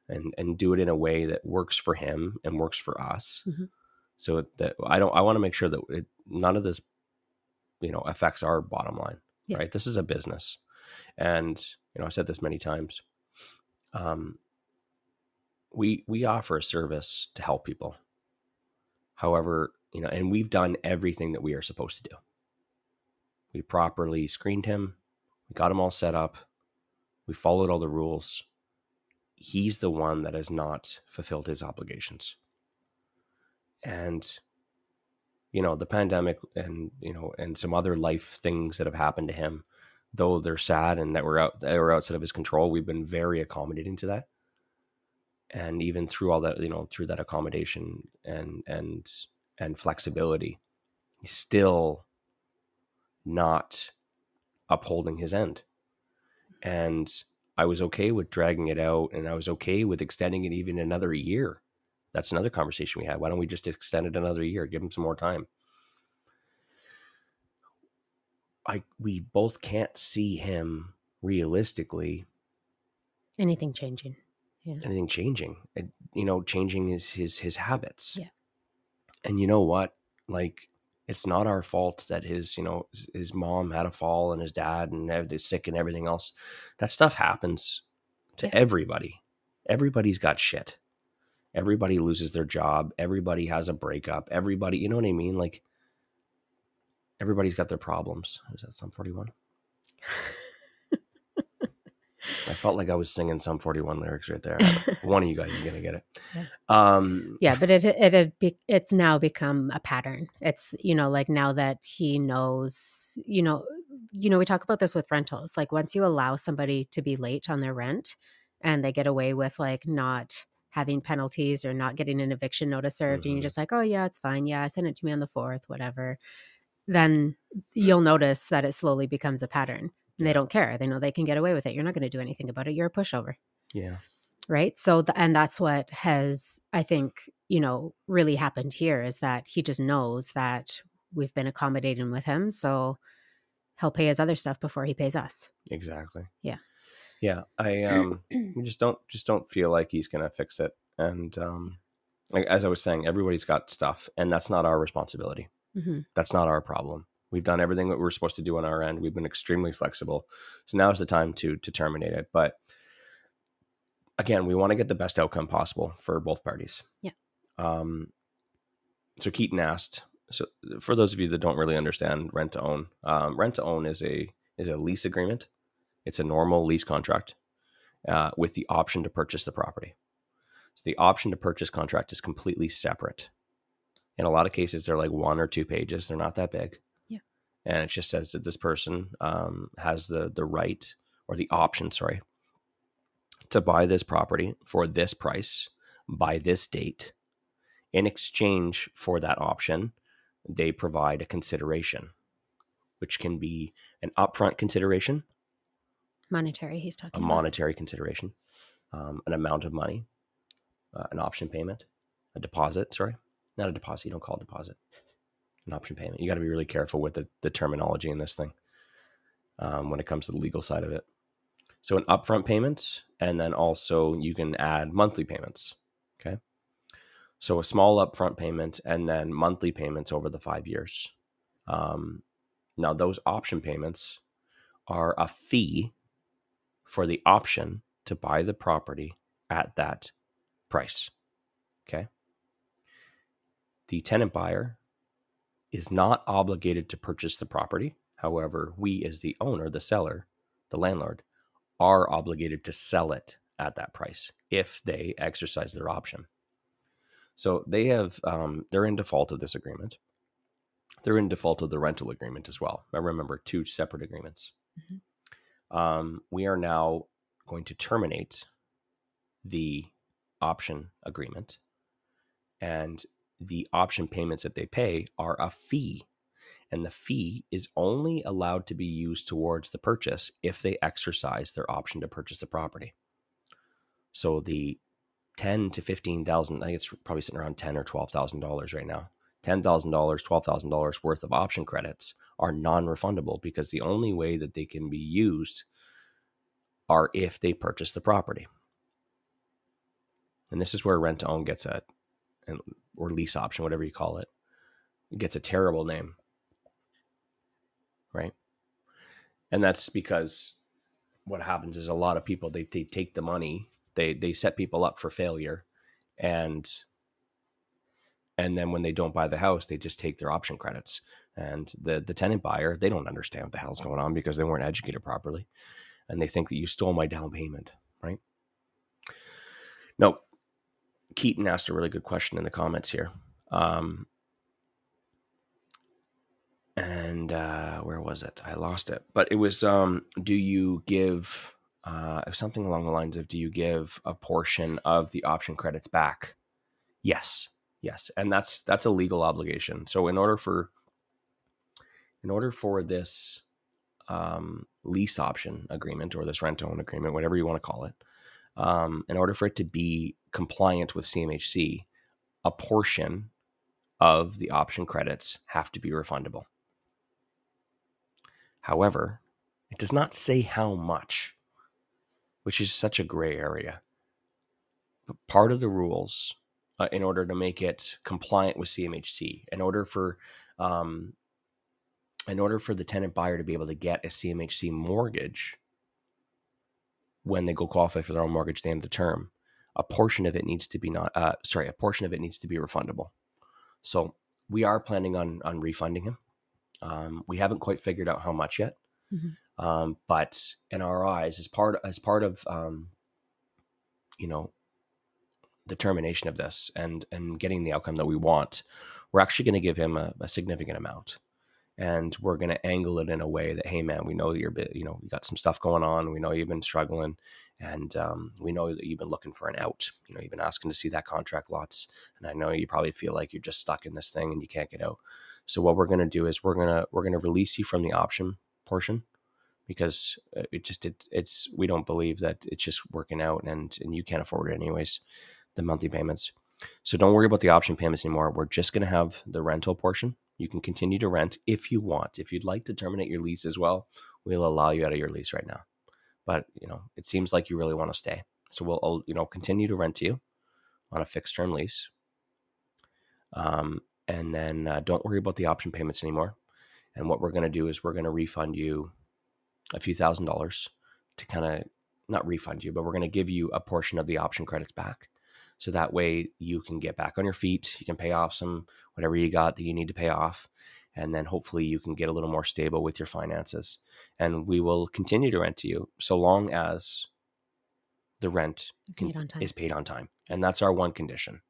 and and do it in a way that works for him and works for us. Mhm. so that i don't i want to make sure that it, none of this you know affects our bottom line Yeah. right? This is a business. And you know i've said this many times um we we offer a service to help people. However you know and we've done everything that we are supposed to do. We properly screened him. We got him all set up. We followed all the rules he's the one that has not fulfilled his obligations. And you know the pandemic and you know and some other life things that have happened to him though they're sad and that were out that were outside of his control we've been very accommodating to that. And even through all that you know through that accommodation and and and flexibility he's still not upholding his end. And i was okay with dragging it out and i was okay with extending it even another year. That's another conversation we had. Why don't we just extend it another year? Give him some more time. I we both can't see him realistically. Anything changing. Yeah. Anything changing. And, you know changing his his his habits. Yeah. and you know what? Like it's not our fault that his you know his- mom had a fall and his dad and they're sick and everything else. That stuff happens to Yeah. everybody. Everybody's got shit. Everybody loses their job. Everybody has a breakup. Everybody you know what i mean? Like everybody's got their problems. Is that Sum 41 i felt like i was singing Sum 41 lyrics right there one of you guys is gonna get it Yeah. um yeah, but it it had be, it's now become a pattern. It's you know like now that he knows, you know, you know we talk about this with rentals. Like once you allow somebody to be late on their rent and they get away with like not having penalties or not getting an eviction notice served and Mhm. you're just like, "Oh yeah, it's fine. Yeah, send it to me on the 4th, whatever." Then you'll notice that it slowly becomes a pattern. And they don't care. They know they can get away with it. You're not going to do anything about it. You're a pushover yeah right so th- and that's what has i think you know really happened here is that he just knows that we've been accommodating with him so he'll pay his other stuff before he pays us exactly Yeah. yeah i um we just don't just don't feel like he's gonna fix it and um like as i was saying everybody's got stuff and that's not our responsibility hmm that's not our problem we've done everything that we're supposed to do on our end. We've been extremely flexible. So now is the time to to terminate it. But again we want to get the best outcome possible for both parties. Yeah. um so keaton asked so for those of you that don't really understand rent to own um, rent to own is a is a lease agreement. It's a normal lease contract uh, with the option to purchase the property. So the option to purchase contract is completely separate. In a lot of cases they're like one or two pages. They're not that big. And it just says that this person um, has the the right or the option sorry to buy this property for this price by this date In exchange for that option, they provide a consideration, which can be an upfront consideration, Monetary, he's talking a about. monetary consideration, um, an amount of money, uh, an option payment, a deposit. Sorry, not a deposit. You don't call it deposit. An option payment. You got to be really careful with the, the terminology in this thing um, when it comes to the legal side of it. So an upfront payment, and then also you can add monthly payments. Okay. So a small upfront payment, and then monthly payments over the five years. Um, now those option payments are a fee for the option to buy the property at that price. Okay. The tenant buyer is not obligated to purchase the property. However, we, as the owner, the seller, the landlord, are obligated to sell it at that price if they exercise their option. So they have, um, they're in default of this agreement. They're in default of the rental agreement as well. I remember two separate agreements. Um, we are now going to terminate the option agreement, and the option payments that they pay are a fee. And the fee is only allowed to be used towards the purchase if they exercise their option to purchase the property. So the ten to fifteen thousand, I think it's probably sitting around ten or twelve thousand dollars right now. Ten thousand dollars, twelve thousand dollars worth of option credits are non-refundable because the only way that they can be used are if they purchase the property. And this is where rent to own gets a, an- or lease option, whatever you call it, it gets a terrible name, right? And that's because what happens is a lot of people they, they take the money, they they set people up for failure, and and then when they don't buy the house, they just take their option credits. And the the tenant buyer, they don't understand what the hell's going on because they weren't educated properly, and they think that you stole my down payment, right? No, Keaton asked a really good question in the comments here. Um, and uh, where was it? I lost it. But it was um, do you give uh, something along the lines of do you give a portion of the option credits back? Yes, yes, and that's that's a legal obligation. So in order for in order for this um, lease option agreement or this rent own agreement, whatever you want to call it, um, in order for it to be compliant with CMHC, a portion of the option credits have to be refundable. However, it does not say how much, which is such a gray area. But part of the rules, uh, in order to make it compliant with CMHC, in order for um, in order for the tenant buyer to be able to get a CMHC mortgage when they go qualify for their own mortgage at the end of the term, a portion of it needs to be not uh, sorry, a portion of it needs to be refundable. So we are planning on on refunding him. Um, we haven't quite figured out how much yet, Mhm. um, but in our eyes, as part as part of um, you know the termination of this and and getting the outcome that we want, we're actually going to give him a, a significant amount, and we're going to angle it in a way that hey man, we know that you're bit you know you got some stuff going on, we know you've been struggling, and um, we know that you've been looking for an out. You know you've been asking to see that contract lots, and I know you probably feel like you're just stuck in this thing and you can't get out. So what we're going to do is we're gonna we're gonna release you from the option portion because uh, it just it, it's we don't believe that it's just working out and and you can't afford it anyways the monthly payments so don't worry about the option payments anymore we're just going to have the rental portion you can continue to rent if you want if you'd like to terminate your lease as well we'll allow you out of your lease right now but you know it seems like you really want to stay so we'll you know continue to rent to you on a fixed term lease um, and then uh, don't worry about the option payments anymore and what we're going to do is we're going to refund you a few thousand dollars to kind of not refund you, but we're going to give you a portion of the option credits back. So that way you can get back on your feet. You can pay off some whatever you got that you need to pay off. And then hopefully you can get a little more stable with your finances. And we will continue to rent to you so long as the rent can- paid on time. is paid on time. And that's our one condition.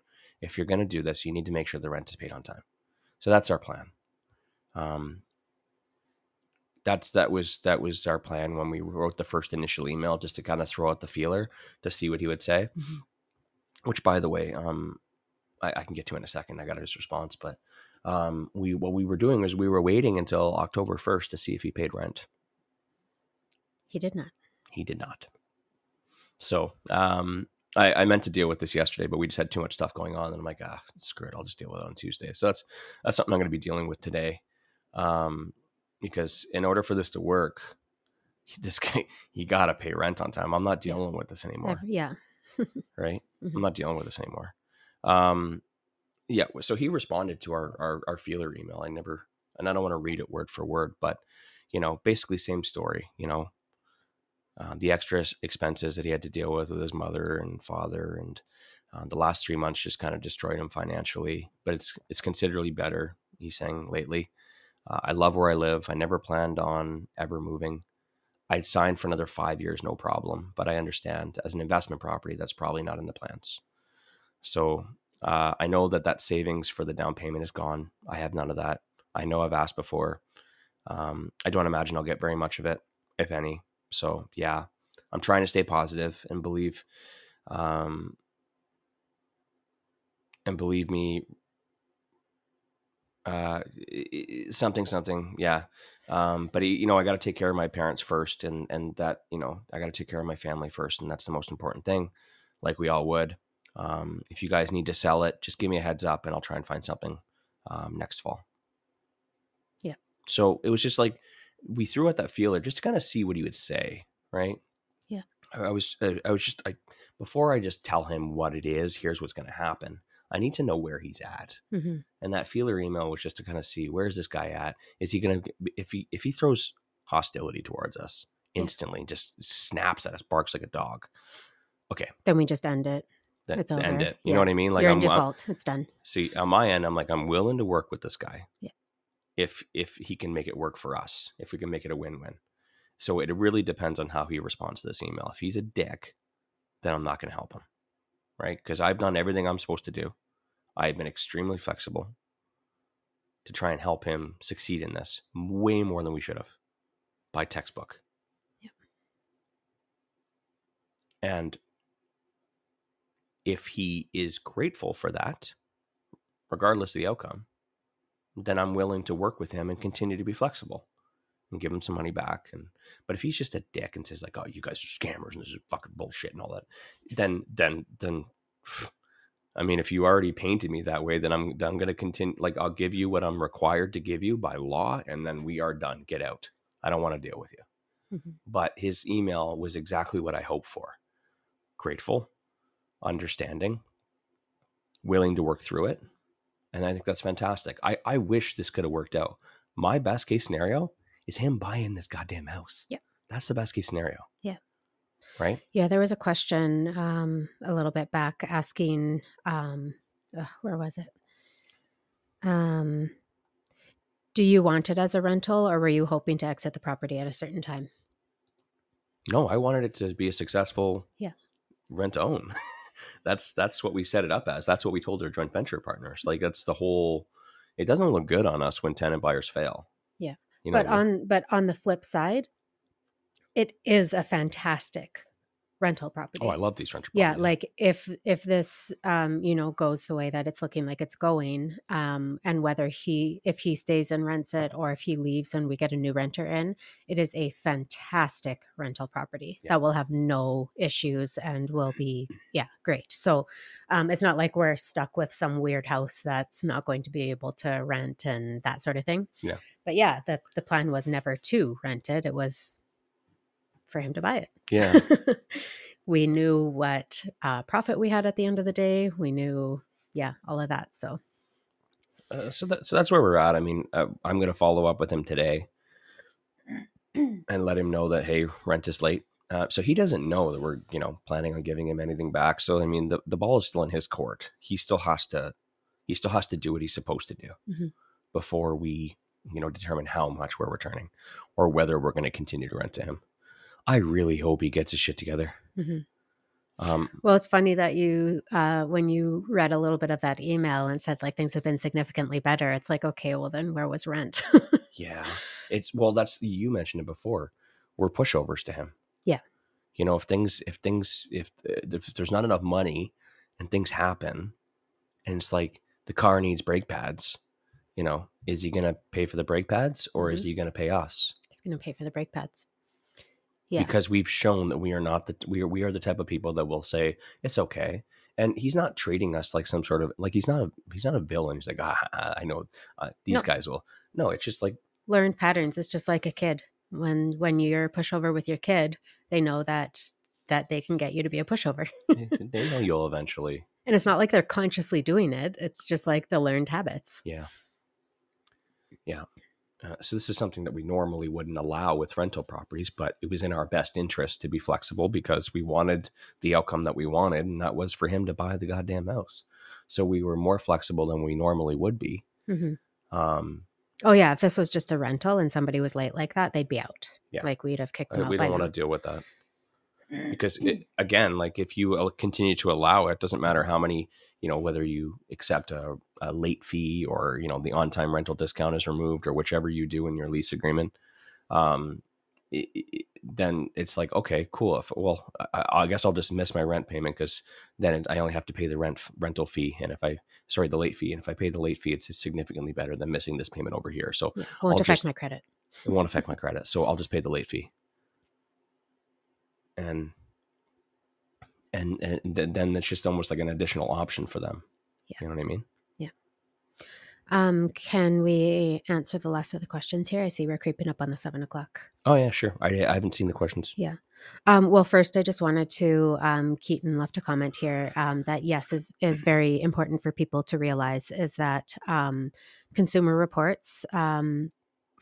If you're going to do this, you need to make sure the rent is paid on time. So that's our plan. Um, that's that was that was our plan when we wrote the first initial email, just to kind of throw out the feeler to see what he would say. Mhm. Which, by the way, um, I, I can get to in a second. I got his response, but um, we what we were doing was we were waiting until October first to see if he paid rent. He did not. He did not. So um, I, I meant to deal with this yesterday, but we just had too much stuff going on, and I'm like, ah, screw it, I'll just deal with it on Tuesday. So that's that's something I'm going to be dealing with today, um, because in order for this to work, this guy he got to pay rent on time. I'm not dealing with this anymore, Yeah. right? Mhm. I'm not dealing with this anymore. Um, yeah. So he responded to our, our our feeler email. I never, and I don't want to read it word for word, but you know, basically same story. You know, uh, the extra expenses that he had to deal with with his mother and father, and uh, the last three months just kind of destroyed him financially. But it's it's considerably better. He's saying lately. Uh, I love where I live. I never planned on ever moving. I'd sign for another five years, no problem. But I understand as an investment property, that's probably not in the plans. So uh, I know that that savings for the down payment is gone. I have none of that. I know I've asked before. Um, I don't imagine I'll get very much of it, if any. So yeah, I'm trying to stay positive and believe, um, and believe me, uh, something, something, yeah. Um, but you know, I got to take care of my parents first, and and that you know, I got to take care of my family first, and that's the most important thing. Like we all would. Um, if you guys need to sell it, just give me a heads up, and I'll try and find something um, next fall. Yeah. So it was just like we threw out that feeler just to kind of see what he would say, right? Yeah. I I was, uh, I was just, I before I just tell him what it is. Here's what's going to happen. I need to know where he's at. hmm And that feeler email was just to kind of see where's this guy at? Is he going to if he if he throws hostility towards us Yeah. instantly, just snaps at us, barks like a dog. Okay, Then we just end it. Then It's end over. it. You Yeah. know what I mean? Like You're I'm, in I'm- default. it's done. see on my end, I'm like I'm willing to work with this guy. Yeah. If if he can make it work for us, if we can make it a win-win. So it really depends on how he responds to this email. If he's a dick, then I'm not going to help him, right? Because I've done everything I'm supposed to do. I've been extremely flexible to try and help him succeed in this, way more than we should have, by textbook. Yep. And if he is grateful for that, regardless of the outcome, then I'm willing to work with him and continue to be flexible and give him some money back. And but if he's just a dick and says like, "Oh, you guys are scammers and this is fucking bullshit and all that," then then then, I mean, if you already painted me that way, then I'm I'm going to continue. Like I'll give you what I'm required to give you by law, and then we are done. Get out. I don't want to deal with you. Mhm. But his email was exactly what I hoped for. Grateful, understanding, willing to work through it. And I think that's fantastic. I, I wish this could have worked out. My best case scenario is him buying this goddamn house. Yeah. That's the best case scenario. Yeah. Right? Yeah, there was a question um, a little bit back asking, um, ugh, where was it? Um, do you want it as a rental or were you hoping to exit the property at a certain time? No, I wanted it to be a successful Yeah. rent to own. that's that's what we set it up as. That's what we told our joint venture partners. Like that's the whole it doesn't look good on us when tenant buyers fail. Yeah. You know but on but on the flip side, it is a fantastic rental property. Oh, I love these renter yeah like if if this um you know goes the way that it's looking like it's going um and whether he if he stays and rents it or if he leaves and we get a new renter in it is a fantastic rental property Yeah. that will have no issues and will be yeah great so um it's not like we're stuck with some weird house that's not going to be able to rent and that sort of thing Yeah. but yeah the the plan was never to rent it it was for him to buy it Yeah. we knew what uh, profit we had at the end of the day. We knew, yeah, all of that. So, Uh, so that, so that's where we're at. I mean, uh, I'm going to follow up with him today and let him know that hey, rent is late. Uh, so he doesn't know that we're you know planning on giving him anything back. So I mean, the the ball is still in his court. He still has to he still has to do what he's supposed to do Mhm. before we you know determine how much we're returning or whether we're going to continue to rent to him. I really hope he gets his shit together. Mhm. Um, well, it's funny that you, uh, when you read a little bit of that email and said like things have been significantly better, it's like, okay, well, then where was rent? Yeah. It's well that's you mentioned it before. We're pushovers to him. Yeah. You know, if things if things if if there's not enough money and things happen, and it's like the car needs brake pads. You know, is he going to pay for the brake pads or is Mhm. he going to pay us? He's going to pay for the brake pads. Yeah. Because we've shown that we are not the we are we are the type of people that will say it's okay. And he's not treating us like some sort of like he's not a he's not a villain. He's like ah, I know uh, these No. guys will. No, it's just like Learned patterns. It's just like a kid. When when you're a pushover with your kid, they know that that they can get you to be a pushover. they they know you'll eventually And it's not like they're consciously doing it. It's just like the learned habits. Yeah. Yeah. Uh, so this is something that we normally wouldn't allow with rental properties, but it was in our best interest to be flexible because we wanted the outcome that we wanted, and that was for him to buy the goddamn house. So we were more flexible than we normally would be. hmm Um, Oh yeah, if this was just a rental and somebody was late like that, they'd be out. Yeah. Like we'd have kicked uh, them out we don't want to deal with that because it, again, like if you uh, continue to allow it, doesn't matter how many, you know, whether you accept a, a late fee or you know the on-time rental discount is removed or whichever you do in your lease agreement. Um, it, it- then it's like okay, cool. If, well, I, I guess I'll just miss my rent payment because then it, I only have to pay the rent rental fee, and if I sorry the late fee, and if I pay the late fee, it's significantly better than missing this payment over here. So Yeah, Won't I'll affect just- my credit. it won't affect my credit. So I'll just pay the late fee. And and and th- then it's just almost like an additional option for them. Yeah. You know what I mean? Yeah um, can we answer the last of the questions here? I see we're creeping up on the seven o'clock. Oh yeah, sure. I I haven't seen the questions. Yeah um, well, first, I just wanted to um, Keaton left a comment here um, that yes is is very important for people to realize is that um, consumer reports um,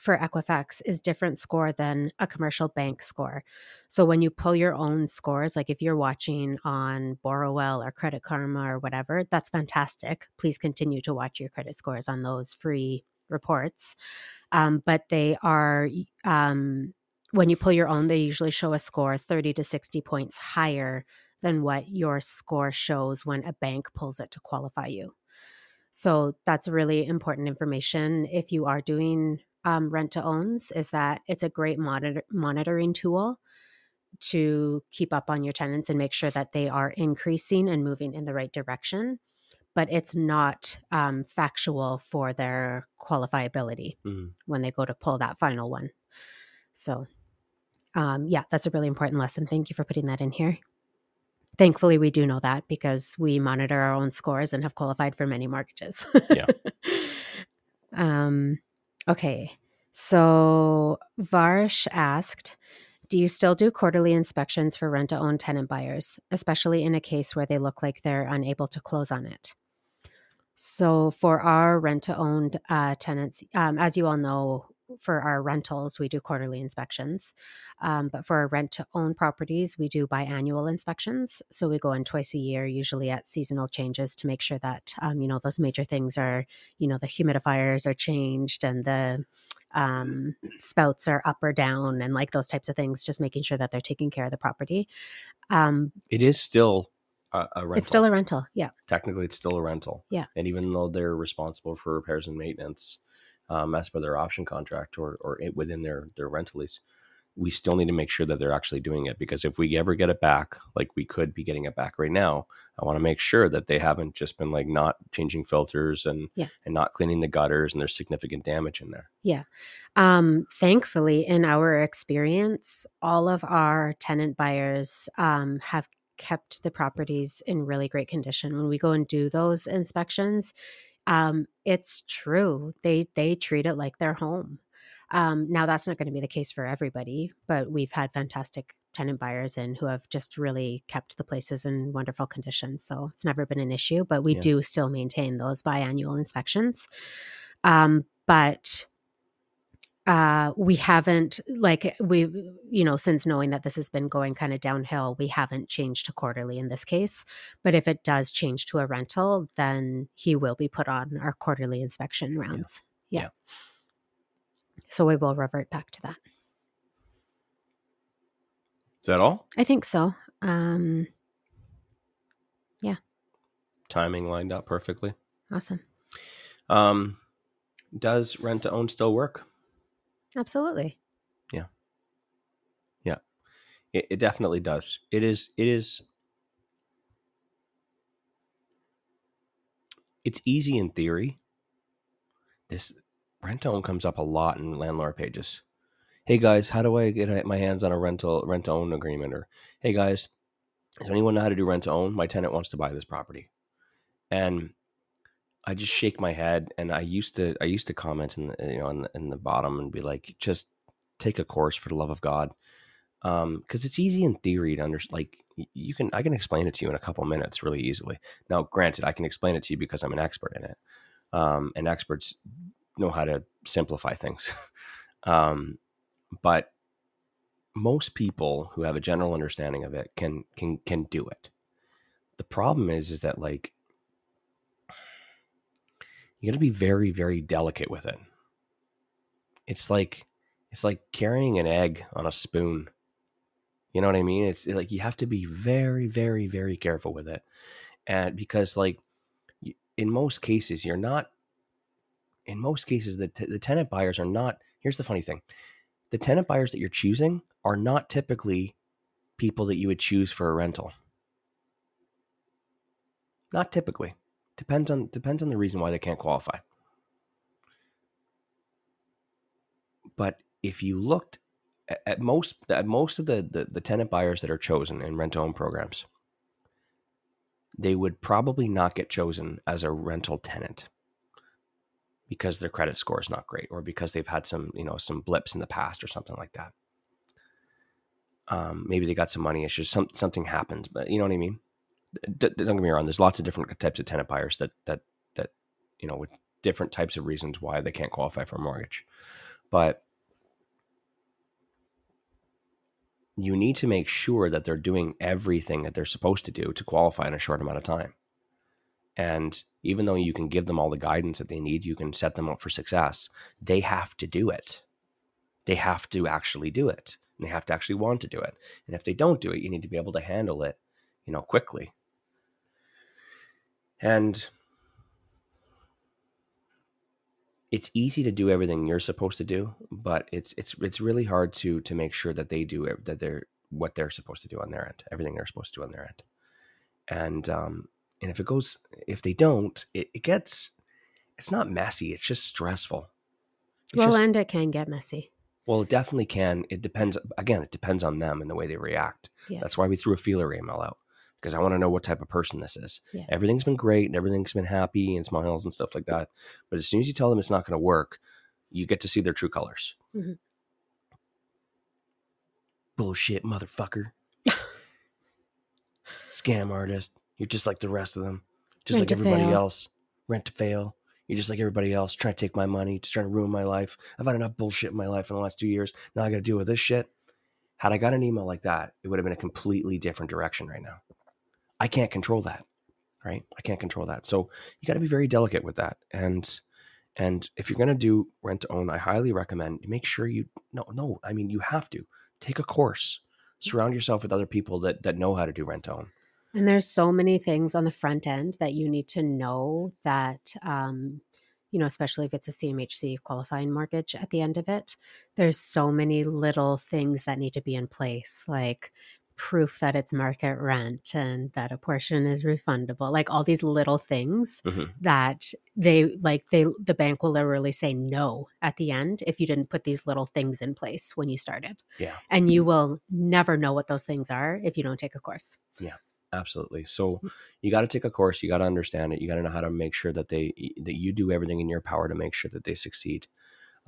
for Equifax is different score than a commercial bank score. So when you pull your own scores, like if you're watching on Borrowell or Credit Karma or whatever, that's fantastic. Please continue to watch your credit scores on those free reports. Um, but they are um, when you pull your own, they usually show a score 30 to 60 points higher than what your score shows when a bank pulls it to qualify you. So that's really important information if you are doing um, rent to owns, is that it's a great monitor- monitoring tool to keep up on your tenants and make sure that they are increasing and moving in the right direction. But it's not um, factual for their qualifiability Mhm. when they go to pull that final one. So, um, yeah, that's a really important lesson. Thank you for putting that in here. Thankfully, we do know that because we monitor our own scores and have qualified for many mortgages. Yeah. um, okay. So, Varsh asked, do you still do quarterly inspections for rent to own tenant buyers, especially in a case where they look like they're unable to close on it? So, for our rent to owned uh, tenants, um, as you all know, for our rentals, we do quarterly inspections. Um, but for our rent to own properties, we do biannual inspections. So we go in twice a year, usually at seasonal changes to make sure that, um, you know, those major things are, you know, the humidifiers are changed and the um, spouts are up or down and like those types of things, just making sure that they're taking care of the property. Um, It is still a, a rental. it's still a rental. Yeah. technically it's still a rental. Yeah. And even though they're responsible for repairs and maintenance, um, as per their option contract or or it, within their their rental lease, we still need to make sure that they're actually doing it because if we ever get it back, like we could be getting it back right now, I want to make sure that they haven't just been like not changing filters and Yeah. and not cleaning the gutters and there's significant damage in there. Yeah. Um, thankfully, in our experience, all of our tenant buyers um, have kept the properties in really great condition. When we go and do those inspections, um, it's true they they treat it like their home. Um, now that's not going to be the case for everybody, but we've had fantastic tenant buyers in who have just really kept the places in wonderful condition. So it's never been an issue, but we Yeah. do still maintain those biannual inspections. Um, but uh we haven't like we you know since knowing that this has been going kind of downhill we haven't changed to quarterly in this case but if it does change to a rental then he will be put on our quarterly inspection rounds yeah, Yeah. so we will revert back to that Is that all? i think so um yeah. Timing lined up perfectly. awesome Um, does rent to own still work? Absolutely Yeah. Yeah. It, it definitely does. It is. It is. it's easy in theory. This rent own comes up a lot in landlord pages. Hey guys, how do I get my hands on a rental rent own agreement? Or hey guys, does anyone know how to do rent own? My tenant wants to buy this property, and I just shake my head. And I used to I used to comment in the you know in the, in the bottom and be like, just take a course for the love of God, because um, it's easy in theory to understand. Like you can I can explain it to you in a couple minutes really easily. Now, granted, I can explain it to you because I'm an expert in it, um, and experts know how to simplify things. um, but most people who have a general understanding of it can can can do it. The problem is is that like you got to be very very delicate with it. It's like it's like carrying an egg on a spoon. You know what I mean? It's like you have to be very very very careful with it. And because like in most cases you're not in most cases the t- the tenant buyers are not here's the funny thing the tenant buyers that you're choosing are not typically people that you would choose for a rental. Not typically. Depends on depends on the reason why they can't qualify. But if you looked at, most at most of the, the, the tenant buyers that are chosen in rent own programs, they would probably not get chosen as a rental tenant because their credit score is not great or because they've had some you know some blips in the past or something like that um, maybe they got some money issues some, something happens but you know what i mean don't get me wrong there's lots of different types of tenant buyers that that that you know with different types of reasons why they can't qualify for a mortgage but you need to make sure that they're doing everything that they're supposed to do to qualify in a short amount of time and even though you can give them all the guidance that they need, you can set them up for success. They have to do it. They have to actually do it. And they have to actually want to do it. And if they don't do it, you need to be able to handle it, you know, quickly. And it's easy to do everything you're supposed to do, but it's it's it's really hard to to make sure that they do it, that they're what they're supposed to do on their end, everything they're supposed to do on their end. And um, and if it goes if they don't it, it gets it's not messy it's just stressful. It's well just, and it can get messy. Well it definitely can. It depends again it depends on them and the way they react. Yeah. that's why we threw a feeler email out because i want to know what type of person this is yeah. everything's been great and everything's been happy and smiles and stuff like that but as soon as you tell them it's not going to work you get to see their true colors mm-hmm. bullshit motherfucker scam artist you're just like the rest of them, just Rent like everybody fail. else. Rent to fail. You're just like everybody else, trying to take my money, just trying to ruin my life. I've had enough bullshit in my life in the last two years. Now I got to deal with this shit. Had I got an email like that, it would have been a completely different direction right now. I can't control that, right? I can't control that. So you got to be very delicate with that. And and if you're going to do rent to own, I highly recommend make sure you no no. I mean, you have to take a course. Surround yourself with other people that that know how to do rent to own. And there's so many things on the front end that you need to know that, um, you know, especially if it's a CMHC qualifying mortgage at the end of it, there's so many little things that need to be in place, like proof that it's market rent and that a portion is refundable like all these little things mm-hmm. that they like they the bank will literally say no at the end if you didn't put these little things in place when you started. Yeah. And you will never know what those things are if you don't take a course. Yeah absolutely. So mm. you got to take a course you got to understand it you got to know how to make sure that they that you do everything in your power to make sure that they succeed.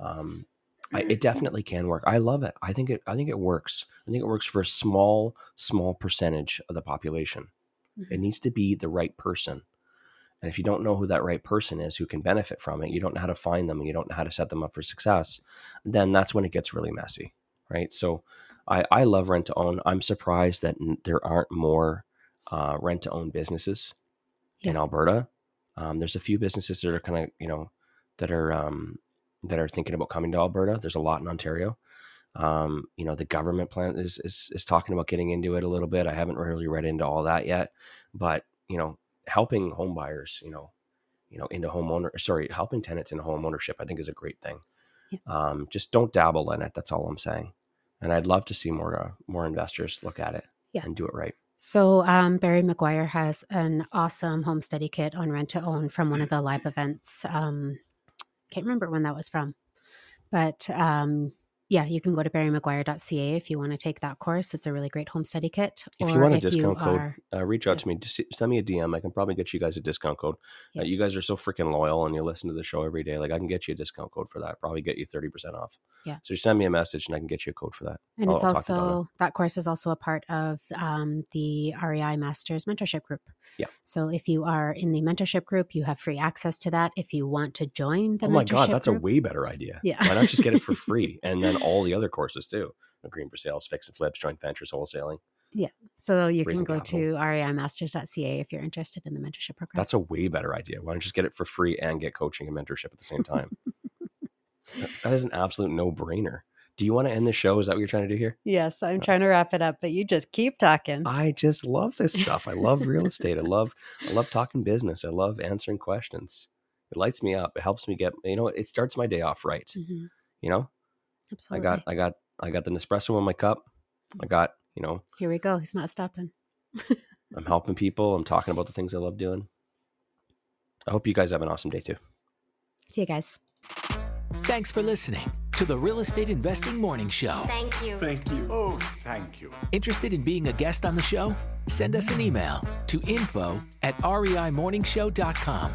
Um, I, it definitely can work. I love it. I think it i think it works. I think it works for a small small percentage of the population. Mm-hmm. it needs to be the right person. And if you don't know who that right person is who can benefit from it you don't know how to find them and you don't know how to set them up for success then that's when it gets really messy right? So i i love rent to own. I'm surprised that there aren't more uh, rent to own businesses yeah. in Alberta. Um, there's a few businesses that are kind of you know that are um, that are thinking about coming to Alberta. There's a lot in Ontario. Um, you know, the government plan is, is is talking about getting into it a little bit. I haven't really read into all that yet, but you know, helping home buyers, you know, you know, into home owner, sorry, helping tenants in home ownership, I think is a great thing. Yeah. Um, just don't dabble in it. That's all I'm saying. And I'd love to see more uh, more investors look at it yeah. and do it right. So um, Barry McGuire has an awesome home study kit on rent to own from one of the live events. Um, can't remember when that was from, but um, yeah, you can go to barrymaguire.ca if you want to take that course. It's a really great home study kit. If you want a discount code, uh, reach out to me. Just send me a DM. I can probably get you guys a discount code. Uh, you guys are so freaking loyal and you listen to the show every day. Like I can get you a discount code for that. Probably get you thirty percent off. Yeah. So send me a message and I can get you a code for that. And I'll, it's I'll also that course is also a part of um, the REI Masters Mentorship Group. Yeah. So if you are in the mentorship group, you have free access to that. If you want to join the, oh my god, that's group, a way better idea. Yeah. Why not just get it for free and then all the other courses too. Green for sales, fix and flips, joint ventures, wholesaling. Yeah. So you can go capital. to reimasters.ca if you're interested in the mentorship program. That's a way better idea. Why don't you just get it for free and get coaching and mentorship at the same time? that is an absolute no brainer. Do you want to end the show? Is that what you're trying to do here? Yes, I'm trying to wrap it up, but you just keep talking. I just love this stuff. I love real estate. I love I love talking business. I love answering questions. It lights me up. It helps me get you know, it starts my day off right. Mm-hmm. You know? Absolutely. I got I got I got the Nespresso in my cup. Mm. I got, you know. Here we go. He's not stopping. I'm helping people. I'm talking about the things I love doing. I hope you guys have an awesome day too. See you guys. Thanks for listening to the Real Estate Investing Morning Show. Thank you. Thank you. Oh, thank you. Interested in being a guest on the show? Send us an email to info at reimorningshow.com.